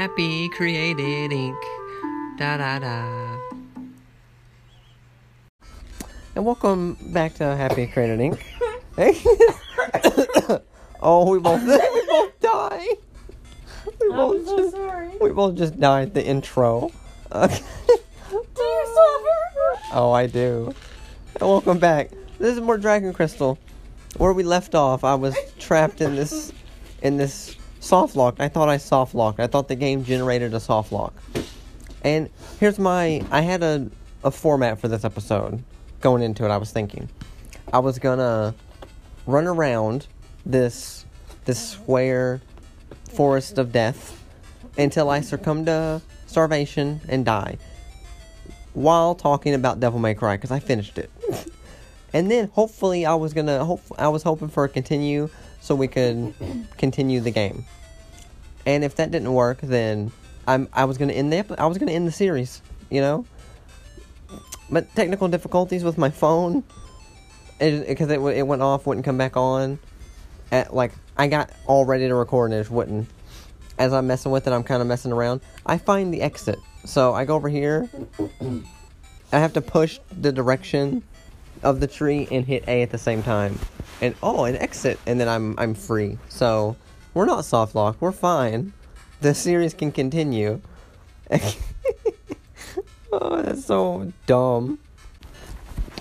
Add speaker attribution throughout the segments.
Speaker 1: Happy Created ink. Da da da. And welcome back to Happy Created Inc. Hey. oh, we both we both die. We both
Speaker 2: I'm so
Speaker 1: just
Speaker 2: sorry.
Speaker 1: we both just died the intro. Okay.
Speaker 2: Do you suffer?
Speaker 1: Oh, I do. And welcome back. This is more Dragon Crystal. Where we left off, I was trapped in this in this soft lock. I thought I soft locked. I thought the game generated a soft lock. And here's my I had a a format for this episode. Going into it, I was thinking I was gonna run around this this square forest of death until I succumb to starvation and die while talking about Devil May Cry because I finished it. and then hopefully I was gonna hope I was hoping for a continue so we could continue the game. And if that didn't work, then I'm I was gonna end the I was gonna end the series, you know. But technical difficulties with my phone, because it, it, it went off, wouldn't come back on. At like I got all ready to record and it wouldn't. As I'm messing with it, I'm kind of messing around. I find the exit, so I go over here. I have to push the direction of the tree and hit A at the same time. And oh, an exit, and then I'm I'm free. So we're not soft locked. We're fine. The series can continue. oh, that's so dumb.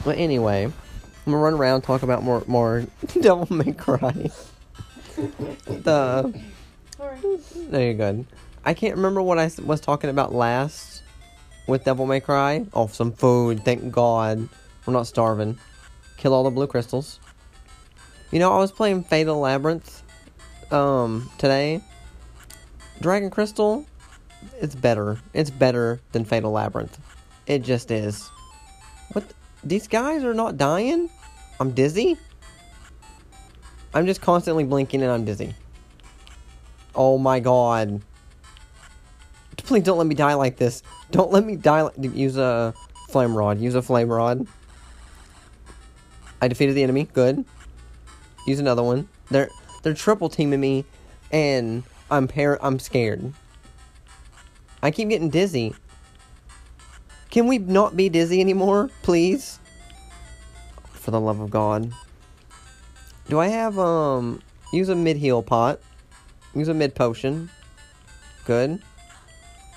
Speaker 1: But anyway, I'm gonna run around talk about more more Devil May Cry. the no, you're good. I can't remember what I was talking about last with Devil May Cry. Oh, some food. Thank God. We're not starving. Kill all the blue crystals. You know, I was playing Fatal Labyrinth um today. Dragon Crystal, it's better. It's better than Fatal Labyrinth. It just is. What? th- these guys are not dying? I'm dizzy? I'm just constantly blinking and I'm dizzy. Oh my god. Please don't let me die like this. Don't let me die like use a flame rod. Use a flame rod. I defeated the enemy. Good. Use another one. They're they're triple teaming me and I'm par- I'm scared. I keep getting dizzy. Can we not be dizzy anymore, please? For the love of God. Do I have um use a mid heal pot? Use a mid potion. Good.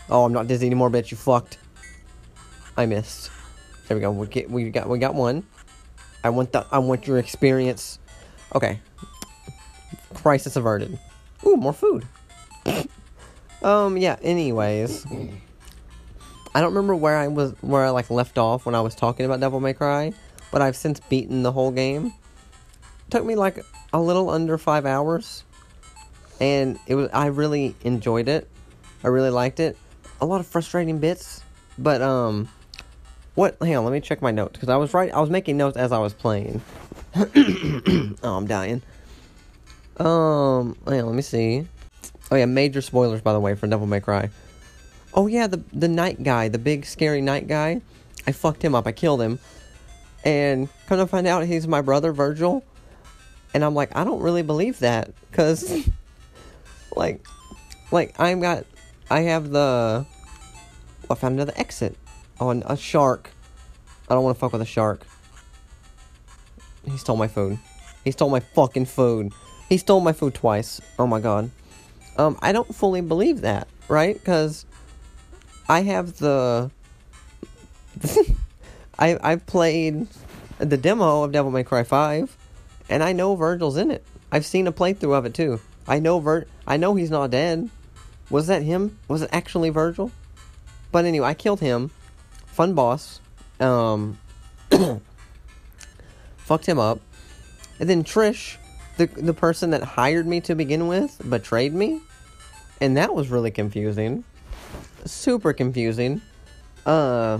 Speaker 1: Oh, I'm not dizzy anymore, bitch. You fucked. I missed. There we go. We get we got we got one. I want the I want your experience. Okay. Crisis averted. Ooh, more food. um, yeah, anyways. I don't remember where I was where I like left off when I was talking about Devil May Cry, but I've since beaten the whole game. Took me like a little under 5 hours and it was I really enjoyed it. I really liked it. A lot of frustrating bits, but um what hang on, let me check my notes cuz I was right I was making notes as I was playing. oh, I'm dying. Um, on, let me see. Oh yeah, major spoilers by the way for Devil May Cry. Oh yeah, the the knight guy, the big scary knight guy. I fucked him up. I killed him. And come to find out he's my brother Vergil. And I'm like, I don't really believe that cuz like like I'm got I have the I found another exit. on a shark. I don't want to fuck with a shark. He stole my food. He stole my fucking food. He stole my food twice. Oh my god. Um, I don't fully believe that, right? Because I have the. I I played the demo of Devil May Cry Five, and I know Vergil's in it. I've seen a playthrough of it too. I know Vir. I know he's not dead. Was that him? Was it actually Vergil? But anyway, I killed him. Fun boss. Um. fucked him up. And then Trish, the the person that hired me to begin with, betrayed me. And that was really confusing. Super confusing. Uh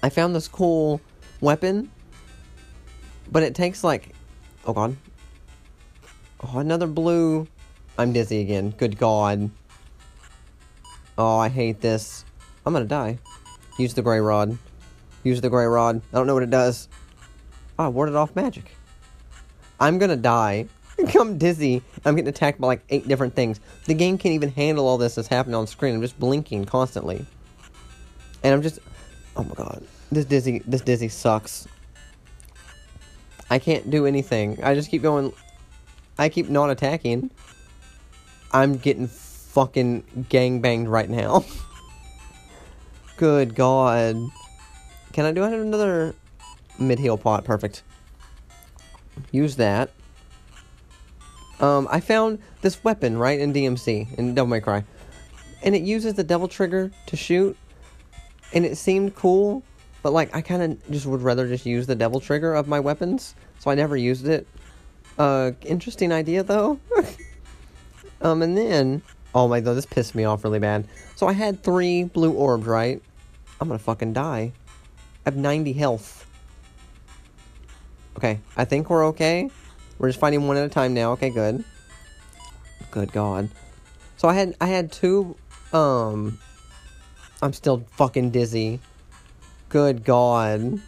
Speaker 1: I found this cool weapon. But it takes like oh god. Oh, another blue. I'm dizzy again. Good god. Oh, I hate this. I'm gonna die. Use the gray rod. Use the gray rod. I don't know what it does. Oh, I warded off magic. I'm gonna die. I become dizzy. I'm getting attacked by like eight different things. The game can't even handle all this that's happening on screen. I'm just blinking constantly. And I'm just oh my god. This dizzy this dizzy sucks. I can't do anything. I just keep going I keep not attacking. I'm getting fucking gang banged right now. Good god. Can I do another mid heal pot? Perfect. Use that. Um, I found this weapon, right, in DMC, in Devil May Cry. And it uses the devil trigger to shoot. And it seemed cool, but like I kind of just would rather just use the devil trigger of my weapons. So I never used it. Uh, interesting idea though. um, and then, oh my god, this pissed me off really bad. So I had three blue orbs, right? I'm gonna fucking die. I have 90 health. Okay, I think we're okay. We're just fighting one at a time now. Okay, good. Good God. So I had I had two. Um, I'm still fucking dizzy. Good God.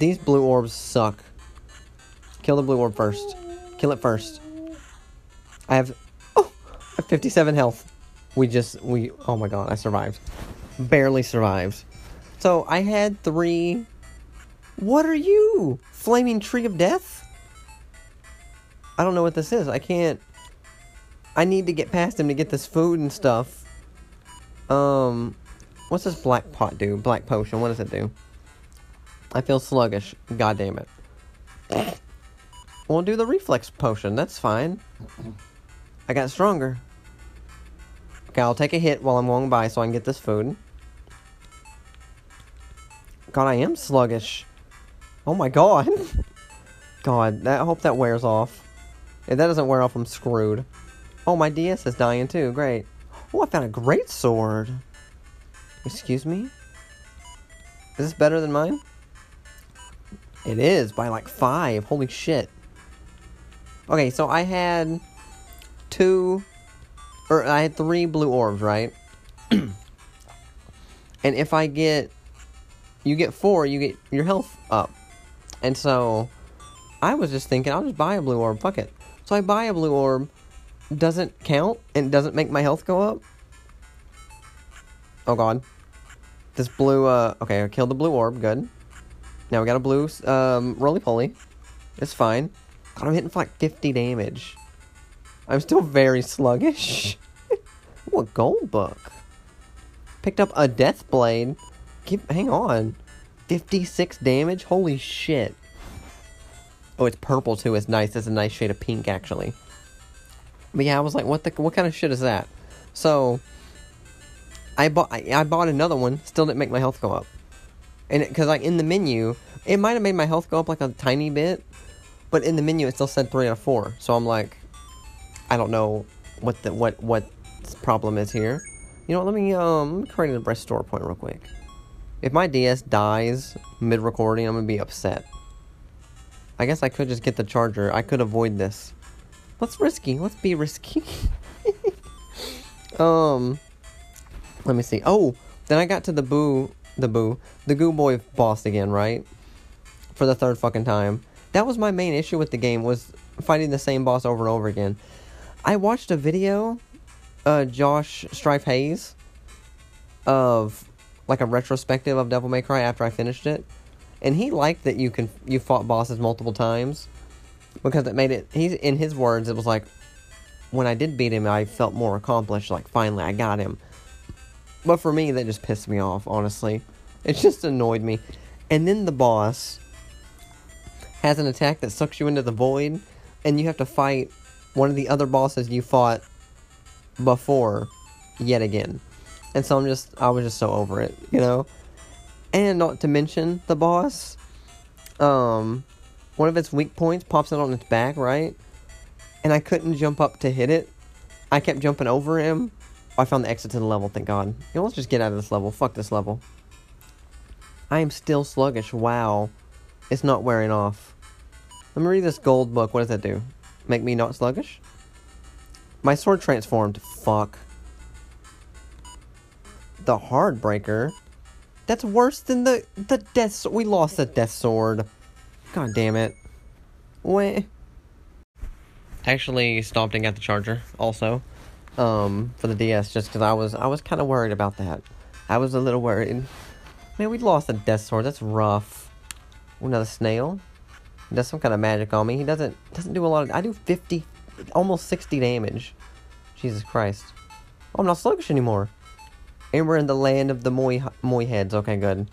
Speaker 1: These blue orbs suck. Kill the blue orb first. Kill it first. I have oh, I have 57 health. We just we oh my god, I survived. Barely survived. So I had three What are you? Flaming tree of death? I don't know what this is. I can't I need to get past him to get this food and stuff. Um what's this black pot do? Black potion, what does it do? I feel sluggish. God damn it. We'll do the reflex potion. That's fine. I got stronger. Okay, I'll take a hit while I'm going by so I can get this food. God, I am sluggish. Oh my god. God, that, I hope that wears off. If that doesn't wear off, I'm screwed. Oh, my DS is dying too. Great. Oh, I found a great sword. Excuse me? Is this better than mine? It is by like five. Holy shit. Okay, so I had two, or I had three blue orbs, right? and if I get, you get four, you get your health up. And so I was just thinking, I'll just buy a blue orb. Fuck it. So I buy a blue orb. Doesn't count and doesn't make my health go up. Oh god. This blue, uh, okay, I killed the blue orb. Good. Now we got a blue, um, roly poly. It's fine. God, I'm hitting for like 50 damage. I'm still very sluggish. Ooh, a gold book. Picked up a death blade. Keep, hang on. 56 damage? Holy shit. Oh, it's purple too. It's nice. It's a nice shade of pink, actually. But yeah, I was like, what the, what kind of shit is that? So, I bought, I, I bought another one. Still didn't make my health go up. And because like in the menu, it might have made my health go up like a tiny bit, but in the menu, it still said three out of four. So I'm like, I don't know what the what what problem is here. You know, what, let me um create a restore point real quick. If my DS dies mid recording, I'm gonna be upset. I guess I could just get the charger. I could avoid this. Let's risky. Let's be risky. um, let me see. Oh, then I got to the boo, the boo, the goo boy boss again, right? For the third fucking time that was my main issue with the game was fighting the same boss over and over again. I watched a video, uh, Josh Strife Hayes, of like a retrospective of Devil May Cry after I finished it, and he liked that you can you fought bosses multiple times because it made it. He's in his words, it was like when I did beat him, I felt more accomplished. Like finally, I got him. But for me, that just pissed me off. Honestly, it just annoyed me. And then the boss has an attack that sucks you into the void, and you have to fight one of the other bosses you fought before yet again. And so I'm just, I was just so over it, you know? And not to mention the boss, um, one of its weak points pops out on its back, right? And I couldn't jump up to hit it. I kept jumping over him. I found the exit to the level, thank God. You know, let's just get out of this level. Fuck this level. I am still sluggish. Wow. It's not wearing off. Let me read this gold book. What does that do? Make me not sluggish? My sword transformed. Fuck. The Hardbreaker? That's worse than the the death. We lost the death sword. God damn it. Wait. Actually stopped and got the charger also um, for the DS just because I was I was kind of worried about that. I was a little worried. Man, we lost the death sword. That's rough. Another snail. He does some kind of magic on me. He doesn't doesn't do a lot of. I do fifty, almost sixty damage. Jesus Christ. Oh, I'm not sluggish anymore. And we're in the land of the moi moi heads. Okay, good.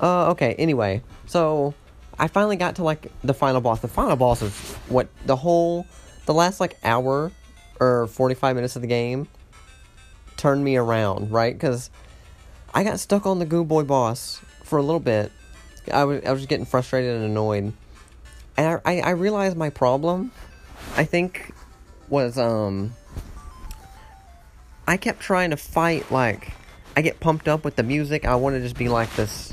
Speaker 1: Uh, okay. Anyway, so I finally got to like the final boss. The final boss is what the whole, the last like hour or 45 minutes of the game turned me around, right? Because I got stuck on the Goo Boy boss for a little bit. I was, I was just getting frustrated and annoyed. And I, I, I realized my problem, I think, was, um, I kept trying to fight, like, I get pumped up with the music. I want to just be like this,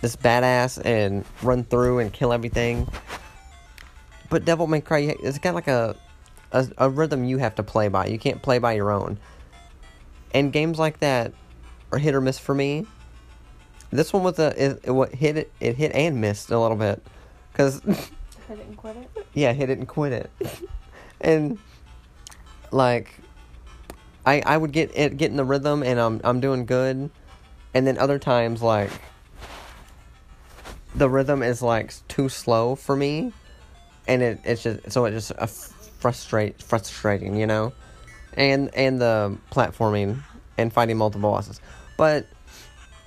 Speaker 1: this badass and run through and kill everything. But Devil May Cry, it's got like a a, a rhythm you have to play by. You can't play by your own. And games like that are hit or miss for me. This one was a it, it hit it it hit and missed a little bit because
Speaker 2: Hit it and quit it.
Speaker 1: yeah hit it and quit it and like I I would get it get in the rhythm and I'm I'm doing good. And then other times like the rhythm is like too slow for me. And it it's just so it just uh, frustrate frustrating you know? And and the platforming and fighting multiple bosses. But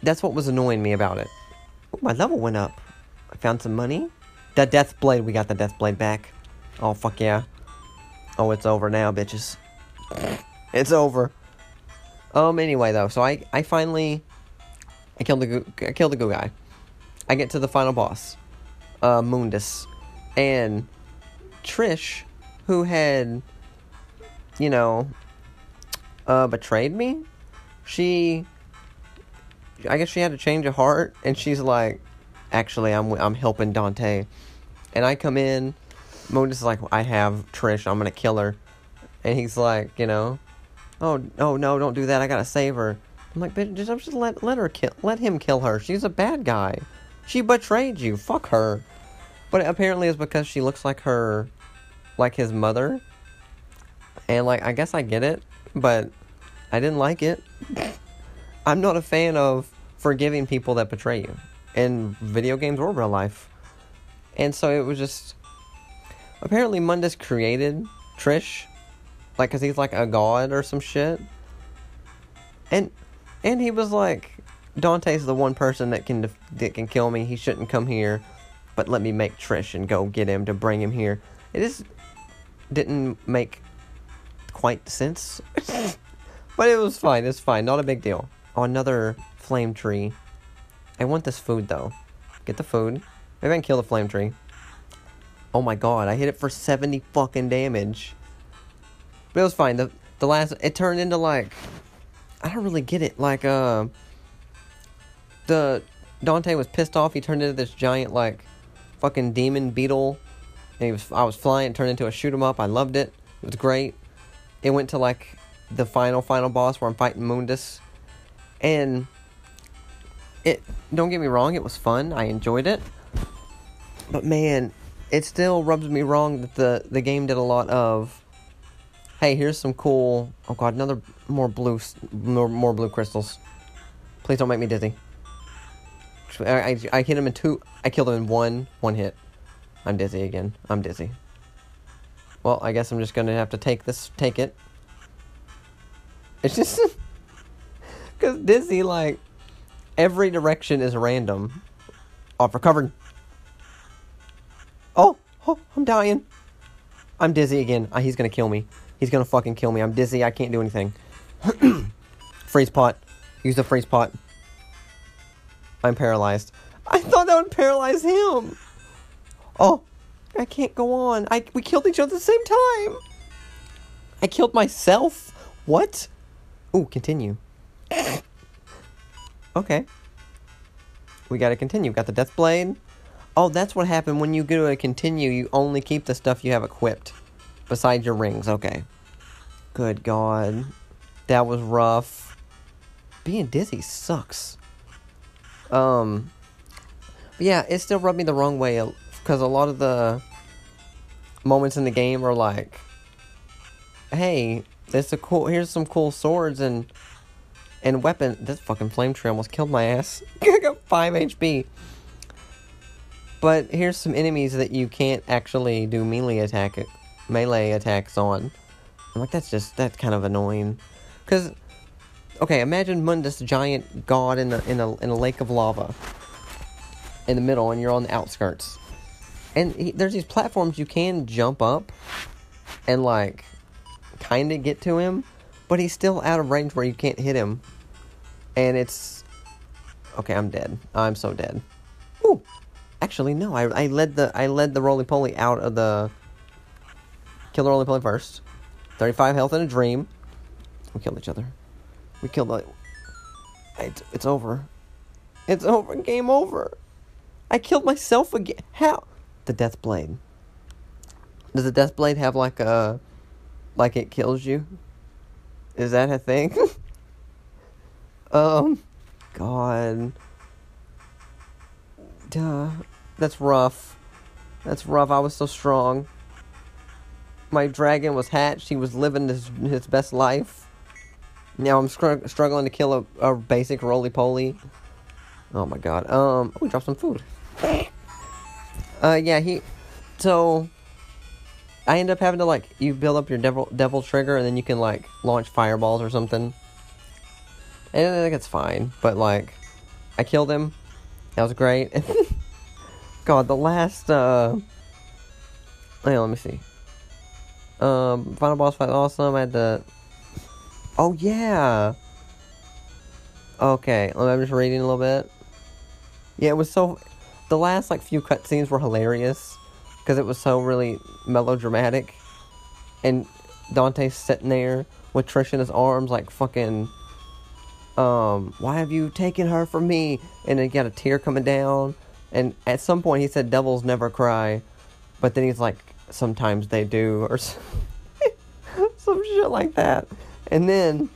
Speaker 1: that's what was annoying me about it. Ooh, my level went up. I found some money. The death blade we got the death blade back. Oh fuck yeah. Oh it's over now bitches it's over. Um anyway though so i i finally i killed the i killed the goo guy. I get to the final boss uh mundus. And trish who had you know uh betrayed me she i guess she had to change of heart and she's like actually i'm i'm helping dante. And i come in. Mundus is like i have trish. I'm gonna kill her. And he's like you know oh oh no don't do that. I gotta save her. I'm like bitch just, just let, let her kill let him kill her. She's a bad guy. She betrayed you. Fuck her. But apparently it's because she looks like her like his mother. And like i guess i get it but i didn't like it. I'm not a fan of forgiving people that betray you in video games or real life. And so it was just apparently mundus created trish like because he's like a god or some shit. And and he was like dante's the one person that can def- that can kill me. He shouldn't come here but let me make trish and go get him to bring him here. It just didn't make quite sense but it was fine. It's fine. Not a big deal. Oh another flame tree. I want this food though. Get the food. Maybe i can kill the flame tree. Oh my god i hit it for 70 fucking damage but it was fine. The the last it turned into like I don't really get it. Like uh the Dante was pissed off, he turned into this giant like fucking demon beetle. And he was I was flying, it turned into a shoot 'em up. I loved it. It was great. It went to like the final final boss where I'm fighting Mundus. And it don't get me wrong, it was fun. I enjoyed it. But man, it still rubs me wrong that the the game did a lot of Hey, here's some cool. Oh god, another more blue, more, more blue crystals. Please don't make me dizzy. I, I, I hit him in two. I killed him in one one hit. I'm dizzy again. I'm dizzy. Well, I guess I'm just gonna have to take this. Take it. It's just because dizzy like every direction is random. Off recovered. Oh, oh, I'm dying. I'm dizzy again. Ah, he's gonna kill me. He's gonna fucking kill me. I'm dizzy. I can't do anything. freeze pot. Use the freeze pot. I'm paralyzed. I thought that would paralyze him. Oh, I can't go on. I we killed each other at the same time. I killed myself. What? Ooh, continue. okay. We gotta continue. Got the death blade. Oh, that's what happened when you go to continue. You only keep the stuff you have equipped. Besides your rings, okay. Good God. That was rough. Being dizzy sucks. Um, yeah, it still rubbed me the wrong way because a lot of the moments in the game are like, hey, there's a cool. Here's some cool swords and and weapon. This fucking flame tree almost killed my ass. I got five HP. But here's some enemies that you can't actually do melee attack melee attacks on. I'm like, that's just that's kind of annoying. Cause, okay, imagine Mundus, giant god in a in a in a lake of lava, in the middle, and you're on the outskirts, and he, there's these platforms you can jump up, and like, kind of get to him, but he's still out of range where you can't hit him, and it's, okay, I'm dead. I'm so dead. Ooh, actually no, I I led the I led the roly poly out of the. Kill the roly poly first. 35 health and a dream. We killed each other. We killed the. It's, it's over. It's over. Game over. I killed myself again. How? The death blade. Does the death blade have like a. Like it kills you? Is that a thing? um. God. Duh. That's rough. That's rough. I was so strong my dragon was hatched. He was living his, his best life. Now I'm str- struggling to kill a, a basic roly poly. Oh my god. Um, oh, we dropped some food. Uh, yeah, he. So, I end up having to like you build up your devil devil trigger and then you can like launch fireballs or something. And I think it's fine, but like, I killed him. That was great. God, the last. uh... Hey, let me see. Um, final boss fight awesome. I had to. Oh yeah. Okay, I'm just reading a little bit. Yeah, it was so. The last like few cutscenes were hilarious because it was so really melodramatic, and Dante's sitting there with Trish in his arms, like fucking. Um, why have you taken her from me? And he got a tear coming down, and at some point he said, "Devils never cry," but then he's like, sometimes they do, or some shit like that. And then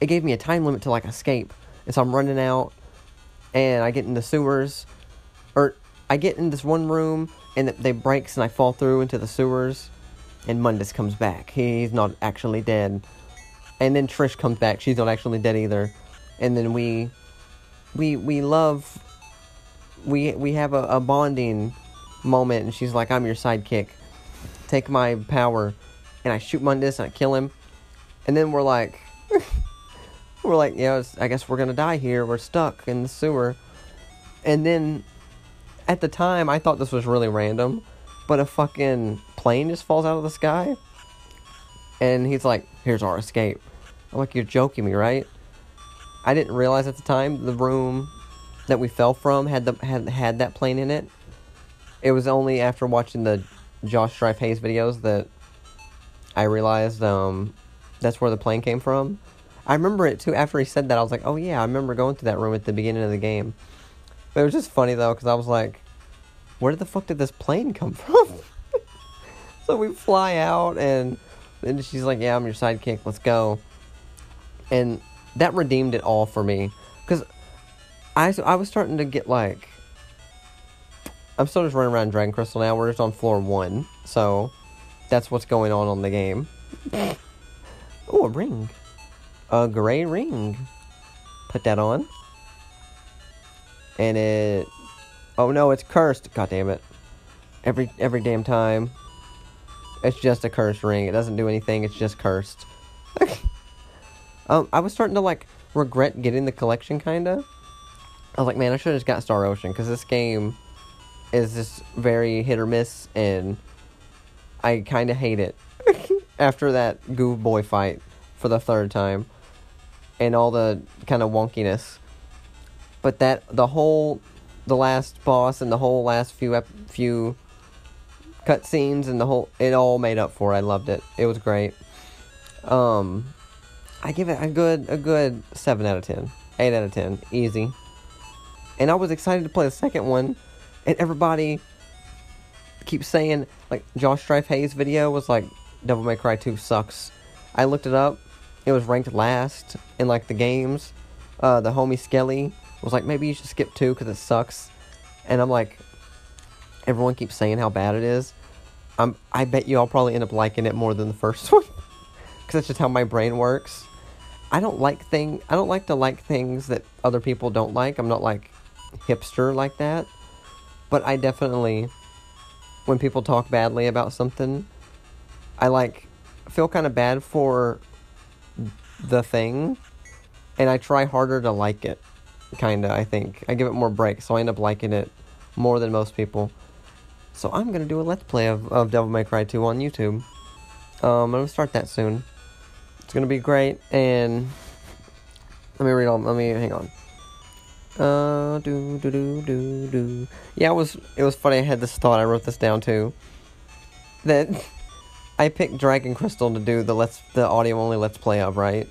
Speaker 1: it gave me a time limit to like escape. And so I'm running out, and I get in the sewers, or I get in this one room, and they breaks, and I fall through into the sewers, and Mundus comes back. He's not actually dead. And then Trish comes back. She's not actually dead either. And then we, we, we love. We we have a, a bonding moment, and she's like, "I'm your sidekick. Take my power." And I shoot Mundus and I kill him, and then we're like, we're like, yeah, I guess we're gonna die here. We're stuck in the sewer. And then, at the time, I thought this was really random, but a fucking plane just falls out of the sky, and he's like, "Here's our escape." I'm like, "You're joking me, right?" I didn't realize at the time the room that we fell from had the had had that plane in it it was only after watching the Josh Strife Hayes videos that I realized um, that's where the plane came from. I remember it too. After he said that, I was like, "Oh yeah, I remember going to that room at the beginning of the game." But it was just funny though, because I was like, "Where the fuck did this plane come from?" so we fly out, and then she's like, "Yeah, I'm your sidekick. Let's go." And that redeemed it all for me, because I I was starting to get like I'm still just running around Dragon Crystal now. We're just on floor one, so that's what's going on on the game. oh, a ring, a gray ring. Put that on, and it. Oh no, it's cursed. God damn it! Every every damn time. It's just a cursed ring. It doesn't do anything. It's just cursed. um, I was starting to like regret getting the collection, kinda. I was like, man, I should have just got Star Ocean because this game is just very hit or miss, and I kind of hate it after that Goof Boy fight for the third time, and all the kind of wonkiness. But that the whole, the last boss and the whole last few ep- few cutscenes and the whole it all made up for. I loved it. It was great. Um, I give it a good a good seven out of ten, eight out of ten, easy. And I was excited to play the second one and everybody keeps saying like Josh Strife Hayes video was like Devil May Cry 2 sucks. I looked it up. It was ranked last in like the games. Uh, the homie Skelly was like maybe you should skip 2 cuz it sucks. And I'm like everyone keeps saying how bad it is. I'm, I bet you I'll probably end up liking it more than the first one. Because that's just how my brain works. I don't like thing. I don't like to like things that other people don't like. I'm not like hipster like that. But I definitely, when people talk badly about something, I like feel kind of bad for the thing, and I try harder to like it. Kinda, I think I give it more break, so I end up liking it more than most people. So I'm gonna do a let's play of, of Devil May Cry 2 on YouTube. Um, I'm gonna start that soon. It's gonna be great, and let me read all. Let me hang on. Uh, do do do do do. Yeah, it was it was funny. I had this thought. I wrote this down too. That I picked Dragon Crystal to do the let's the audio only let's play of right.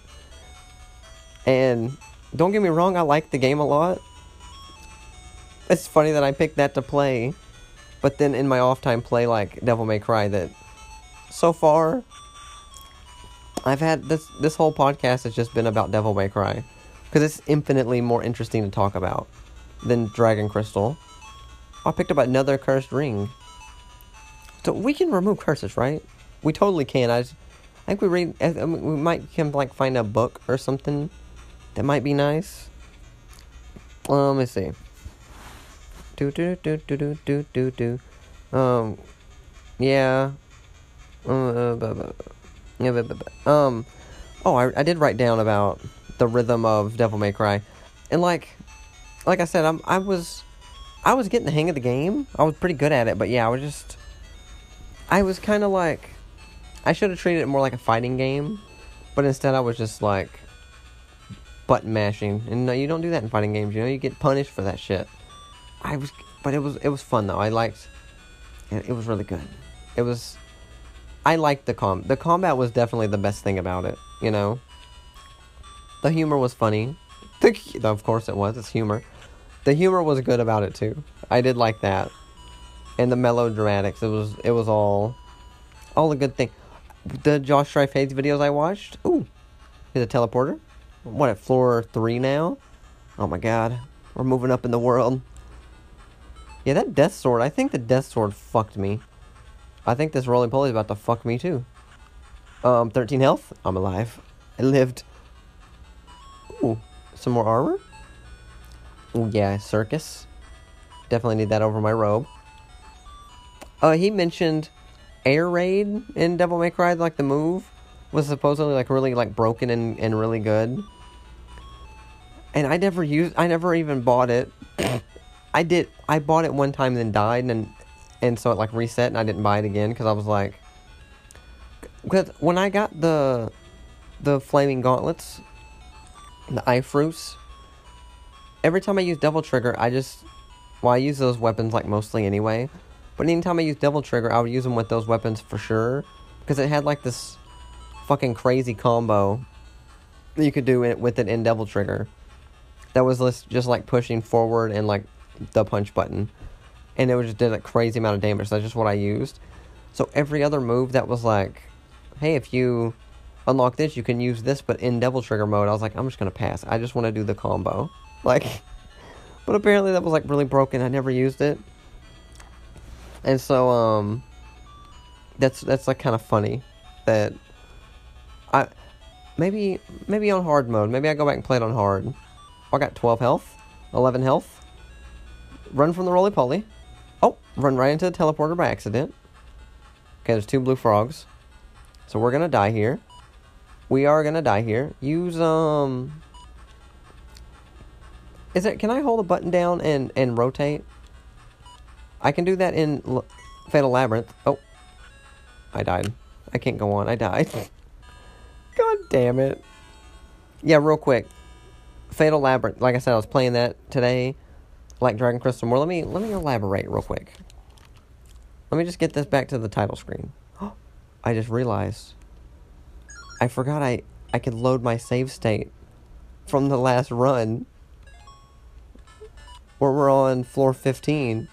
Speaker 1: And don't get me wrong, I like the game a lot. It's funny that I picked that to play, but then in my off time play like Devil May Cry. That so far I've had this this whole podcast has just been about Devil May Cry because it's infinitely more interesting to talk about than Dragon Crystal. I picked up another cursed ring. So we can remove curses, right? We totally can. I, just, I think we read. I mean, we might can like find a book or something that might be nice. Um, let me see. Do do do do do do do do. Um, yeah. Uh, but, but, but, um, oh, I, I did write down about the rhythm of Devil May Cry, and like, like I said, I'm I was, I was getting the hang of the game. I was pretty good at it, but yeah, I was just, I was kind of like, I should have treated it more like a fighting game, but instead I was just like, button mashing, and no, you don't do that in fighting games. You know, you get punished for that shit. I was, but it was it was fun though. I liked, it, it was really good. It was I liked the com. The combat was definitely the best thing about it. You know, the humor was funny. The, of course it was. It's humor. The humor was good about it too. I did like that, and the melodramatics. It was it was all all a good thing. The Josh Strife Hayes videos I watched. Ooh, here's a teleporter. What at floor three now? Oh my god, we're moving up in the world. Yeah, that death sword. I think the death sword fucked me. I think this roly poly is about to fuck me too. Um, 13 health. I'm alive. I lived. Ooh, some more armor. Ooh, yeah, circus. Definitely need that over my robe. Uh, he mentioned air raid in Devil May Cry, like the move was supposedly like really like broken and, and really good. And I never used. I never even bought it. I did. I bought it one time, and then died, and and so it like reset and I didn't buy it again because I was like, because when I got the the flaming gauntlets, the Ifrits, every time I use devil trigger, I just well I use those weapons like mostly anyway, but anytime I use devil trigger, I would use them with those weapons for sure because it had like this fucking crazy combo that you could do it with it in devil trigger. That was just like pushing forward and like the punch button and it just did a crazy amount of damage. That's just what I used. So every other move that was like, hey, if you unlock this, you can use this, but in Devil trigger mode, I was like, I'm just gonna pass. I just want to do the combo, like. But apparently that was like really broken. I never used it, and so um, that's that's like kind of funny that I maybe maybe on hard mode. Maybe I go back and play it on hard. I got 12 health, 11 health. Run from the roly poly. Oh, run right into the teleporter by accident. Okay, there's two blue frogs. So we're gonna die here. We are gonna die here. Use, um... Is it, can I hold a button down and, and rotate? I can do that in L Fatal Labyrinth. Oh. I died. I can't go on. I died. God damn it. Yeah, real quick. Fatal Labyrinth. Like I said, I was playing that today like Dragon Crystal more. Let me let me elaborate real quick. Let me just get this back to the title screen. I just realized I forgot I I could load my save state from the last run where we're on floor 15.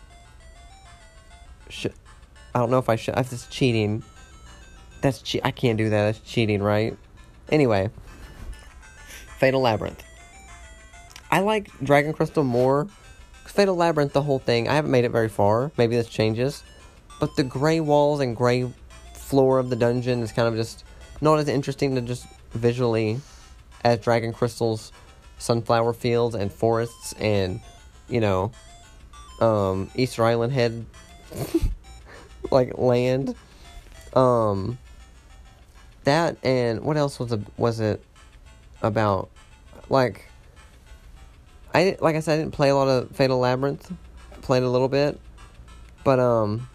Speaker 1: Should, I don't know if I should. That's cheating. That's che- I can't do that. That's cheating, right? Anyway, Fatal Labyrinth. I like Dragon Crystal more Fatal Labyrinth, the whole thing, I haven't made it very far. Maybe this changes. but the gray walls and gray floor of the dungeon is kind of just not as interesting to just visually as Dragon Crystal's sunflower fields and forests and you know um Easter Island head like land. Um that and what else was it was it about? Like I like I said I didn't play a lot of Fatal Labyrinth. Played a little bit. But um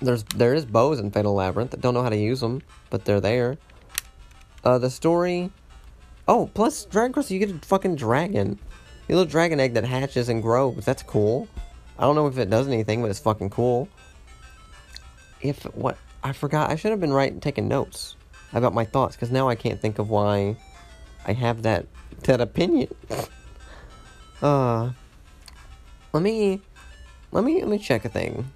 Speaker 1: there's there is bows in Fatal Labyrinth. I don't know how to use them but they're there. Uh the story oh plus Dragon Crystal you get a fucking dragon. A little dragon egg that hatches and grows. That's cool. I don't know if it does anything but it's fucking cool. If what I forgot I should have been writing taking notes about my thoughts because now I can't think of why I have that that opinion. uh, let me let me let me check a thing.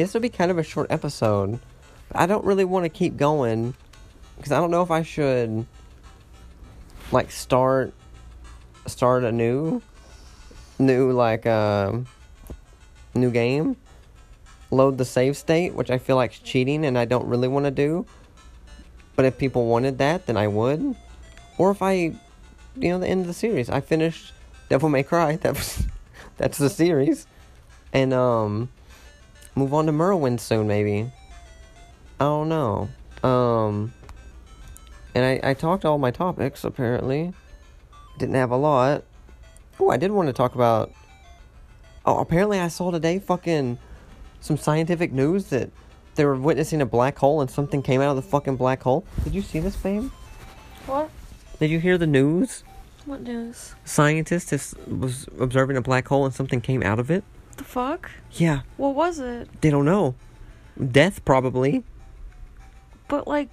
Speaker 1: This will be kind of a short episode. I don't really want to keep going because I don't know if I should like start start a new new like um new game load the save state, which I feel like is cheating and I don't really want to do. But if people wanted that, then I would. Or if I, you know, the end of the series, I finished Devil May Cry. That was, that's the series, and um, move on to Morrowind soon, maybe. I don't know. Um, and I I talked all my topics apparently. Didn't have a lot. Oh, I did want to talk about. Oh, apparently I saw today fucking some scientific news that they were witnessing a black hole and something came out of the fucking black hole. Did you see this, babe?
Speaker 2: What?
Speaker 1: Did you hear the news?
Speaker 2: What news?
Speaker 1: Scientist is, was observing a black hole and something came out of it.
Speaker 2: The fuck?
Speaker 1: Yeah,
Speaker 2: What was it?
Speaker 1: they don't know. Death probably.
Speaker 2: But like,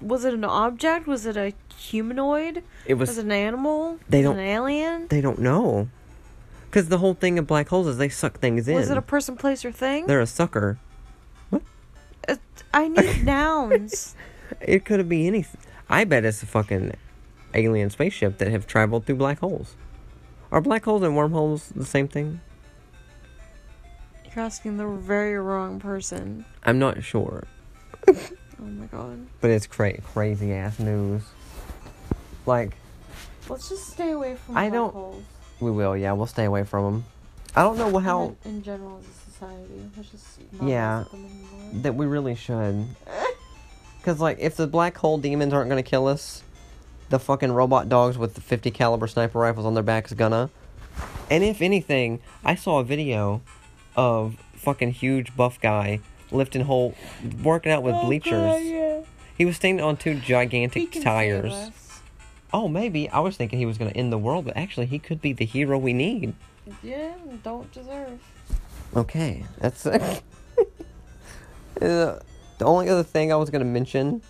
Speaker 2: was it an object? Was it a humanoid?
Speaker 1: It
Speaker 2: Was,
Speaker 1: was.
Speaker 2: it an animal?
Speaker 1: They
Speaker 2: Was
Speaker 1: don't-
Speaker 2: an alien?
Speaker 1: They don't know. Because the whole thing of black holes is they suck things in.
Speaker 2: Was it a person, place, or thing?
Speaker 1: They're a sucker.
Speaker 2: Uh, I need nouns.
Speaker 1: It could be anything. I bet it's a fucking alien spaceship that have traveled through black holes. Are black holes and wormholes the same thing?
Speaker 2: You're asking the very wrong person.
Speaker 1: I'm not sure.
Speaker 2: Oh my god.
Speaker 1: But it's cra- crazy ass news. Like,
Speaker 2: Let's just stay away from
Speaker 1: I don't-
Speaker 2: holes.
Speaker 1: we will, yeah, we'll stay away from them. I don't know how
Speaker 2: In, in general, as a society, let's just
Speaker 1: Yeah.
Speaker 2: mess with them anymore.
Speaker 1: that we really should. Because, like, if the black hole demons aren't to kill us, the fucking robot dogs with the 50 caliber sniper rifles on their backs gonna. And if anything, I saw a video of fucking huge buff guy lifting whole, working out with
Speaker 2: Oh,
Speaker 1: bleachers.
Speaker 2: God, yeah.
Speaker 1: He was standing on two gigantic tires. Oh, maybe. I was thinking he was going to end the world, but actually, he could be the hero we need.
Speaker 2: Yeah, don't deserve.
Speaker 1: Okay, that's. uh, the only other thing I was going to mention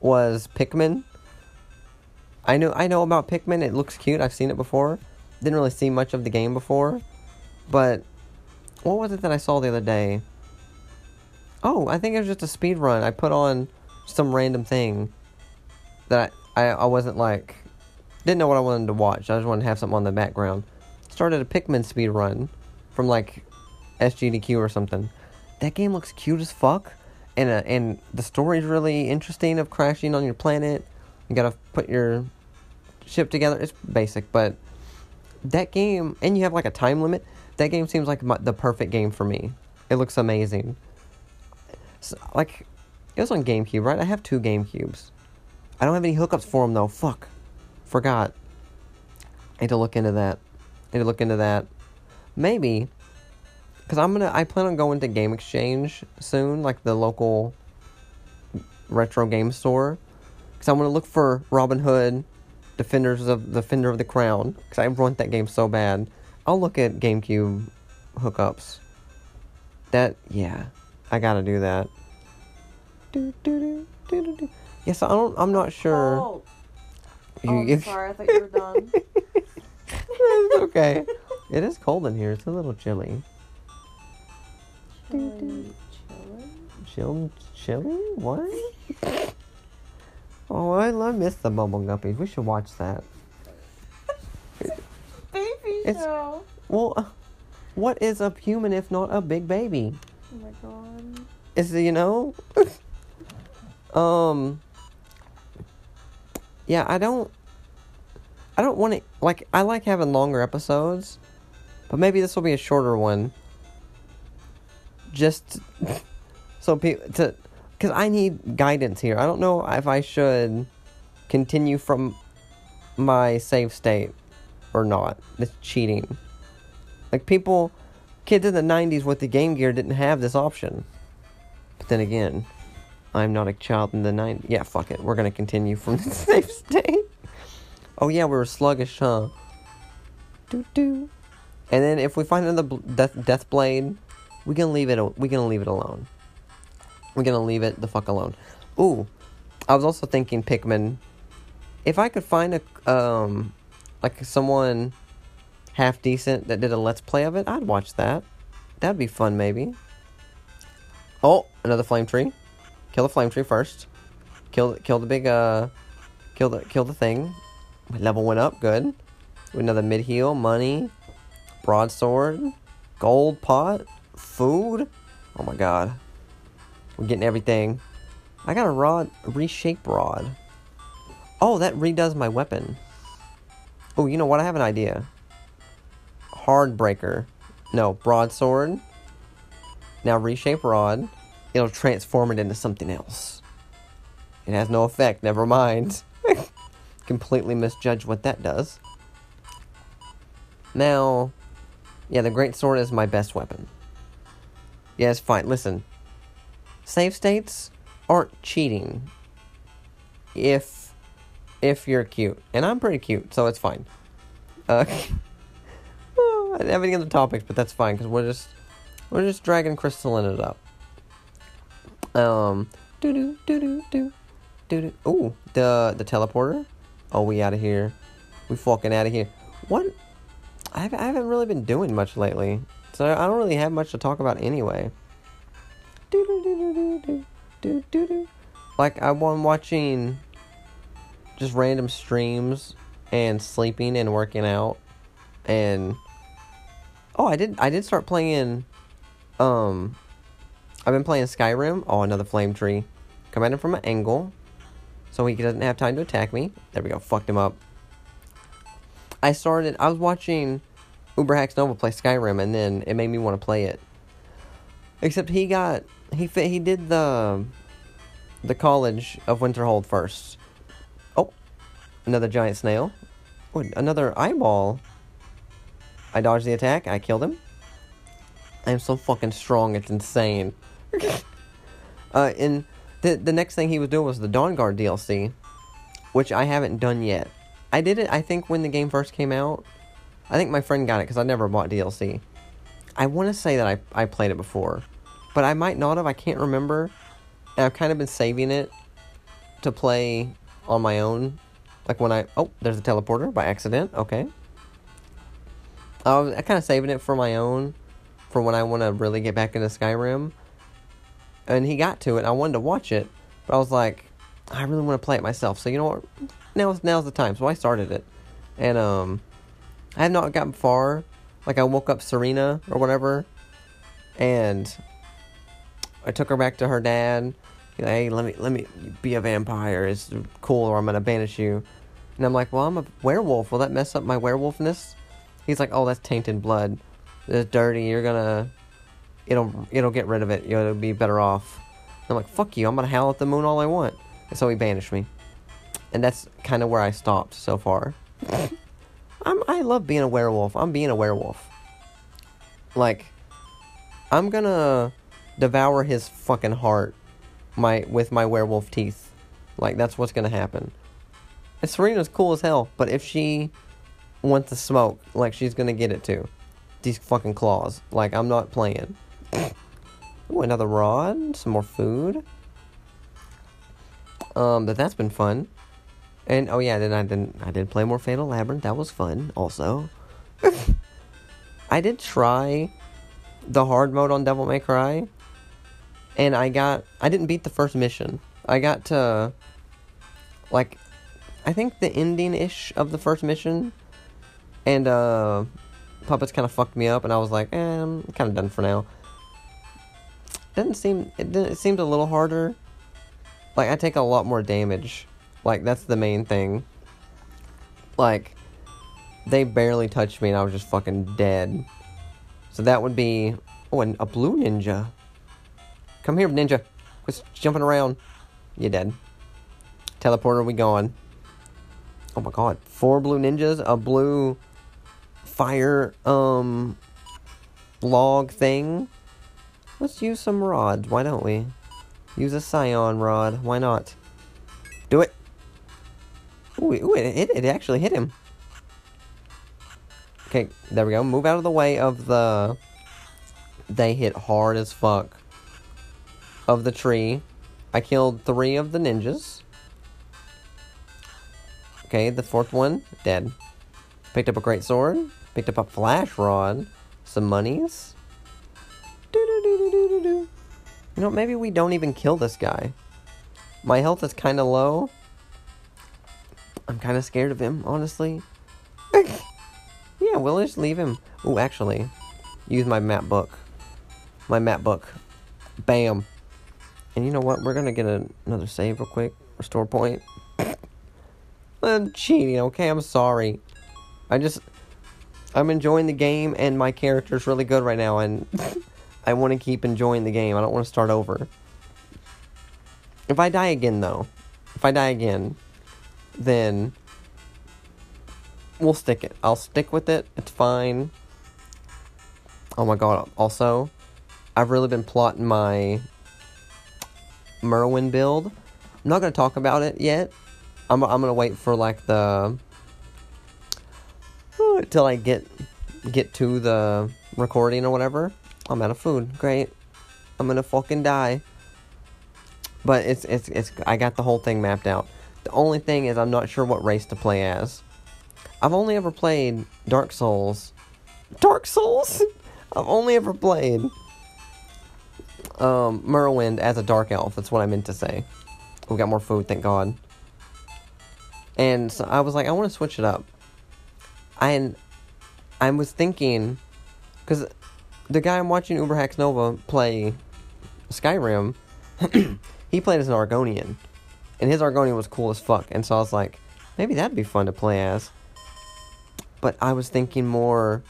Speaker 1: was Pikmin. I know I know about Pikmin. It looks cute. I've seen it before. Didn't really see much of the game before, but what was it that I saw the other day? Oh, I think it was just a speed run. I put on some random thing that I, I, wasn't like didn't know what I wanted to watch. I just wanted to have something on the background. Started a Pikmin speed run from like SGDQ or something. That game looks cute as fuck, and uh, and the story's really interesting of crashing on your planet. You gotta put your ship together. It's basic, but that game, and you have like a time limit. That game seems like my, the perfect game for me. It looks amazing. So, like, it was on GameCube, right? I have two GameCubes. I don't have any hookups for them though. Fuck, forgot. I need to look into that. I need to look into that. Maybe because I'm gonna, I plan on going to Game Exchange soon, like the local retro game store. Because I want to look for Robin Hood, Defenders of Defender of the Crown. Because I want that game so bad. I'll look at GameCube hookups. That yeah, I gotta do that. Do, do, do, do, do, do. Yes, I don't. I'm not sure.
Speaker 2: Oh,
Speaker 1: You-
Speaker 2: oh, I'm sorry. I thought you were done.
Speaker 1: it's okay. It is cold in here. It's a little chilly.
Speaker 2: Chilling, chilling.
Speaker 1: Chill, chilly? What? oh, I, I miss the Bubble Guppies. We should watch that.
Speaker 2: Baby
Speaker 1: It's-
Speaker 2: show.
Speaker 1: Well, uh, what is a human if not a big baby?
Speaker 2: Oh my god.
Speaker 1: Is you know? um. Yeah, I don't. I don't want to like. I like having longer episodes, but maybe this will be a shorter one. Just so people to, because I need guidance here. I don't know if I should continue from my save state or not. It's cheating. Like people, kids in the '90s with the Game Gear didn't have this option. But then again, I'm not a child in the '90s. Yeah, fuck it. We're gonna continue from the save state. Oh yeah, we were sluggish, huh? Doo doo. And then if we find another death, death blade, we gonna leave it. We gonna leave it alone. We're gonna leave it the fuck alone. Ooh, I was also thinking Pikmin. If I could find a um, like someone half decent that did a let's play of it, I'd watch that. That'd be fun, maybe. Oh, another flame tree. Kill the flame tree first. Kill kill the big uh, kill the kill the thing. My level went up. Good. Another mid heal, money, broadsword, gold pot, food. Oh my god, we're getting everything. I got a rod, reshape rod. Oh, that redoes my weapon. Oh, you know what? I have an idea. Hardbreaker. No, broadsword. Now reshape rod. It'll transform it into something else. It has no effect, never mind. Completely misjudged what that does. Now, yeah, the great sword is my best weapon. Yeah, fine. Listen, save states aren't cheating. If if you're cute. And I'm pretty cute, so it's fine. Uh, I didn't have any other topics, but that's fine because we're just we're just Dragon Crystal in it up. Um, do do do do do do do. Ooh, the the teleporter. Oh, we out of here. We fucking out of here. What? I haven't, I haven't really been doing much lately, so I don't really have much to talk about anyway. Do do do do do do do do. Like I've been watching just random streams and sleeping and working out. And oh i did i did start playing um i've been playing skyrim. Oh another flame tree. Come at him from an angle so he doesn't have time to attack me. There we go. Fucked him up. I started i was watching uber hacks nova play skyrim and then it made me want to play it. Except he got he he did the the college of winterhold first another giant snail Oh, another eyeball. I dodged the attack. I killed him. I am so fucking strong. It's insane. uh, and the the next thing he was doing was the Dawnguard DLC, which I haven't done yet. I did it. I think when the game first came out. I think my friend got it because I never bought DLC. I want to say that I I played it before, but I might not have. I can't remember. And I've kind of been saving it to play on my own like when I oh, there's a teleporter by accident. Okay. I was kind of saving it for my own, for when I want to really get back into Skyrim. And he got to it. I wanted to watch it, but I was like, I really want to play it myself. So you know what? Now's now's the time. So I started it, and um, I have not gotten far. Like I woke up Serana or whatever, and I took her back to her dad. Hey, let me let me be a vampire. It's cool, or I'm gonna banish you. And I'm like, well, I'm a werewolf. Will that mess up my werewolfness? He's like, oh, that's tainted blood. It's dirty. You're gonna, it'll it'll get rid of it. You'll be better off. And I'm like, fuck you. I'm gonna howl at the moon all I want. And so he banished me. And that's kind of where I stopped so far. I'm I love being a werewolf. I'm being a werewolf. Like, I'm gonna devour his fucking heart my with my werewolf teeth. Like that's what's gonna happen. And Serana's cool as hell, but if she wants to smoke, like she's gonna get it too. These fucking claws. Like I'm not playing. Ooh, another rod, some more food. Um, but that's been fun. And oh yeah, then I didn't I did play more Fatal Labyrinth. That was fun also. I did try the hard mode on Devil May Cry and I got I didn't beat the first mission. I got to like I think the ending ish of the first mission, and uh, puppets kind of fucked me up, and I was like, eh, I'm kind of done for now. doesn't seem it, didn't- it seems a little harder. Like I take a lot more damage. Like that's the main thing. Like they barely touched me and I was just fucking dead. So that would be oh and a blue ninja. Come here, ninja. Quit jumping around. You dead. Teleporter, we gone. Oh my god. Four blue ninjas, a blue fire um log thing. Let's use some rods, why don't we? Use a scion rod, why not? Do it. Ooh, ooh it, it, it actually hit him. Okay, there we go. Move out of the way of the. They hit hard as fuck. Of the tree. I killed three of the ninjas. Okay, the fourth one, dead. Picked up a great sword. Picked up a flash rod. Some monies. You know, maybe we don't even kill this guy. My health is kind of low. I'm kind of scared of him, honestly. yeah, we'll just leave him. Ooh, actually, use my map book. My map book. Bam. And you know what? We're gonna get a, another save real quick. Restore point. I'm cheating, okay? I'm sorry. I just. I'm enjoying the game, and my character's really good right now, and I want to keep enjoying the game. I don't want to start over. If I die again, though, if I die again, then we'll stick it. I'll stick with it. It's fine. Oh my god, also, I've really been plotting my Merwin build. I'm not going to talk about it yet. I'm, I'm going to wait for like the till I get get to the recording or whatever. I'm out of food. Great. I'm to fucking die. But it's it's it's I got the whole thing mapped out. The only thing is I'm not sure what race to play as. I've only ever played Dark Souls. Dark Souls? I've only ever played um as a dark elf. That's what I meant to say. We got more food, thank God. And so I was like, I want to switch it up. And I was thinking, because the guy I'm watching Uber Hacks Nova play Skyrim, he played as an Argonian. And his Argonian was cool as fuck. And so I was like, maybe that'd be fun to play as. But I was thinking more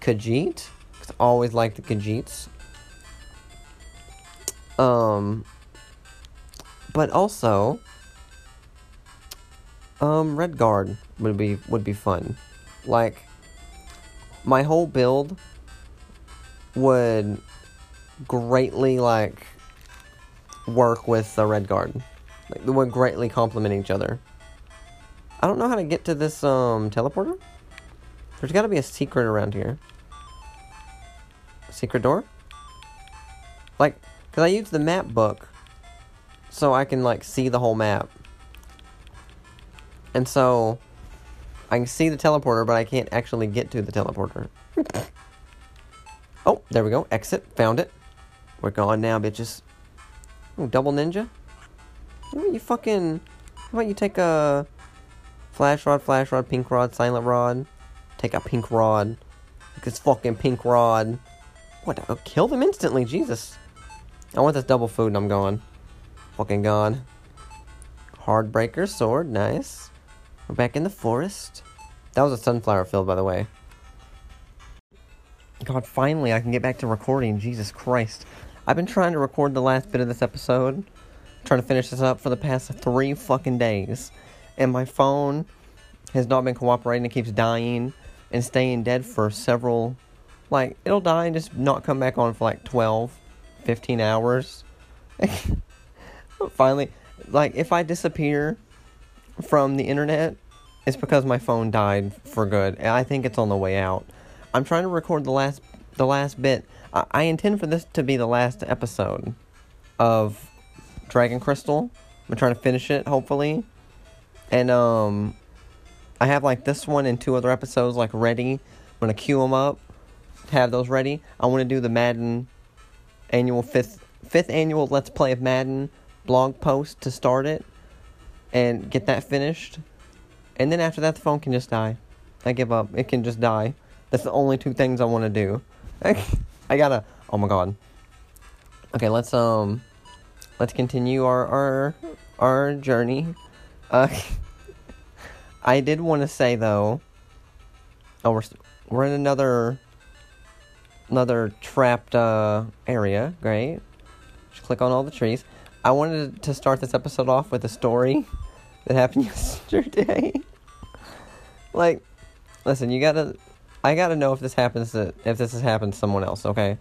Speaker 1: Khajiit. Because I always liked the Khajiits. Um, but also, um, Redguard would be would be fun. Like, my whole build would greatly like work with the Redguard. Like, they would greatly complement each other. I don't know how to get to this um teleporter. There's got to be a secret around here. Secret door? Like, because I use the map book so I can, like, see the whole map. And so, I can see the teleporter, but I can't actually get to the teleporter. oh, there we go. Exit. Found it. We're gone now, bitches. Ooh, double ninja? About you fucking... How about you take a... Flash rod, flash rod, pink rod, silent rod. Take a pink rod. This fucking pink rod. What? I'll oh, kill them instantly, Jesus. I want this double food and I'm gone. Fucking gone. Hardbreaker sword, nice. We're back in the forest. That was a sunflower field, by the way. God, finally I can get back to recording. Jesus Christ. I've been trying to record the last bit of this episode. Trying to finish this up for the past three fucking days. And my phone has not been cooperating. It keeps dying and staying dead for several. Like, it'll die and just not come back on for like 12, 15 hours. Finally, like, if I disappear from the internet, it's because my phone died for good. I think it's on the way out. I'm trying to record the last the last bit. I, I intend for this to be the last episode of Dragon Crystal. I'm trying to finish it, hopefully. And um I have like this one and two other episodes like ready. I'm gonna queue them up, have those ready. I want to do the Madden annual fifth fifth annual Let's Play of Madden blog post to start it and get that finished. And then after that, the phone can just die. I give up. It can just die. That's the only two things I want to do. I gotta. Oh my god. Okay, let's um let's continue our our our journey. Uh I did want to say though Oh, we're we're in another another trapped uh area. Great. Just click on all the trees. I wanted to start this episode off with a story that happened yesterday. like listen, you got to I got to know if this happens to if this has happened to someone else, okay?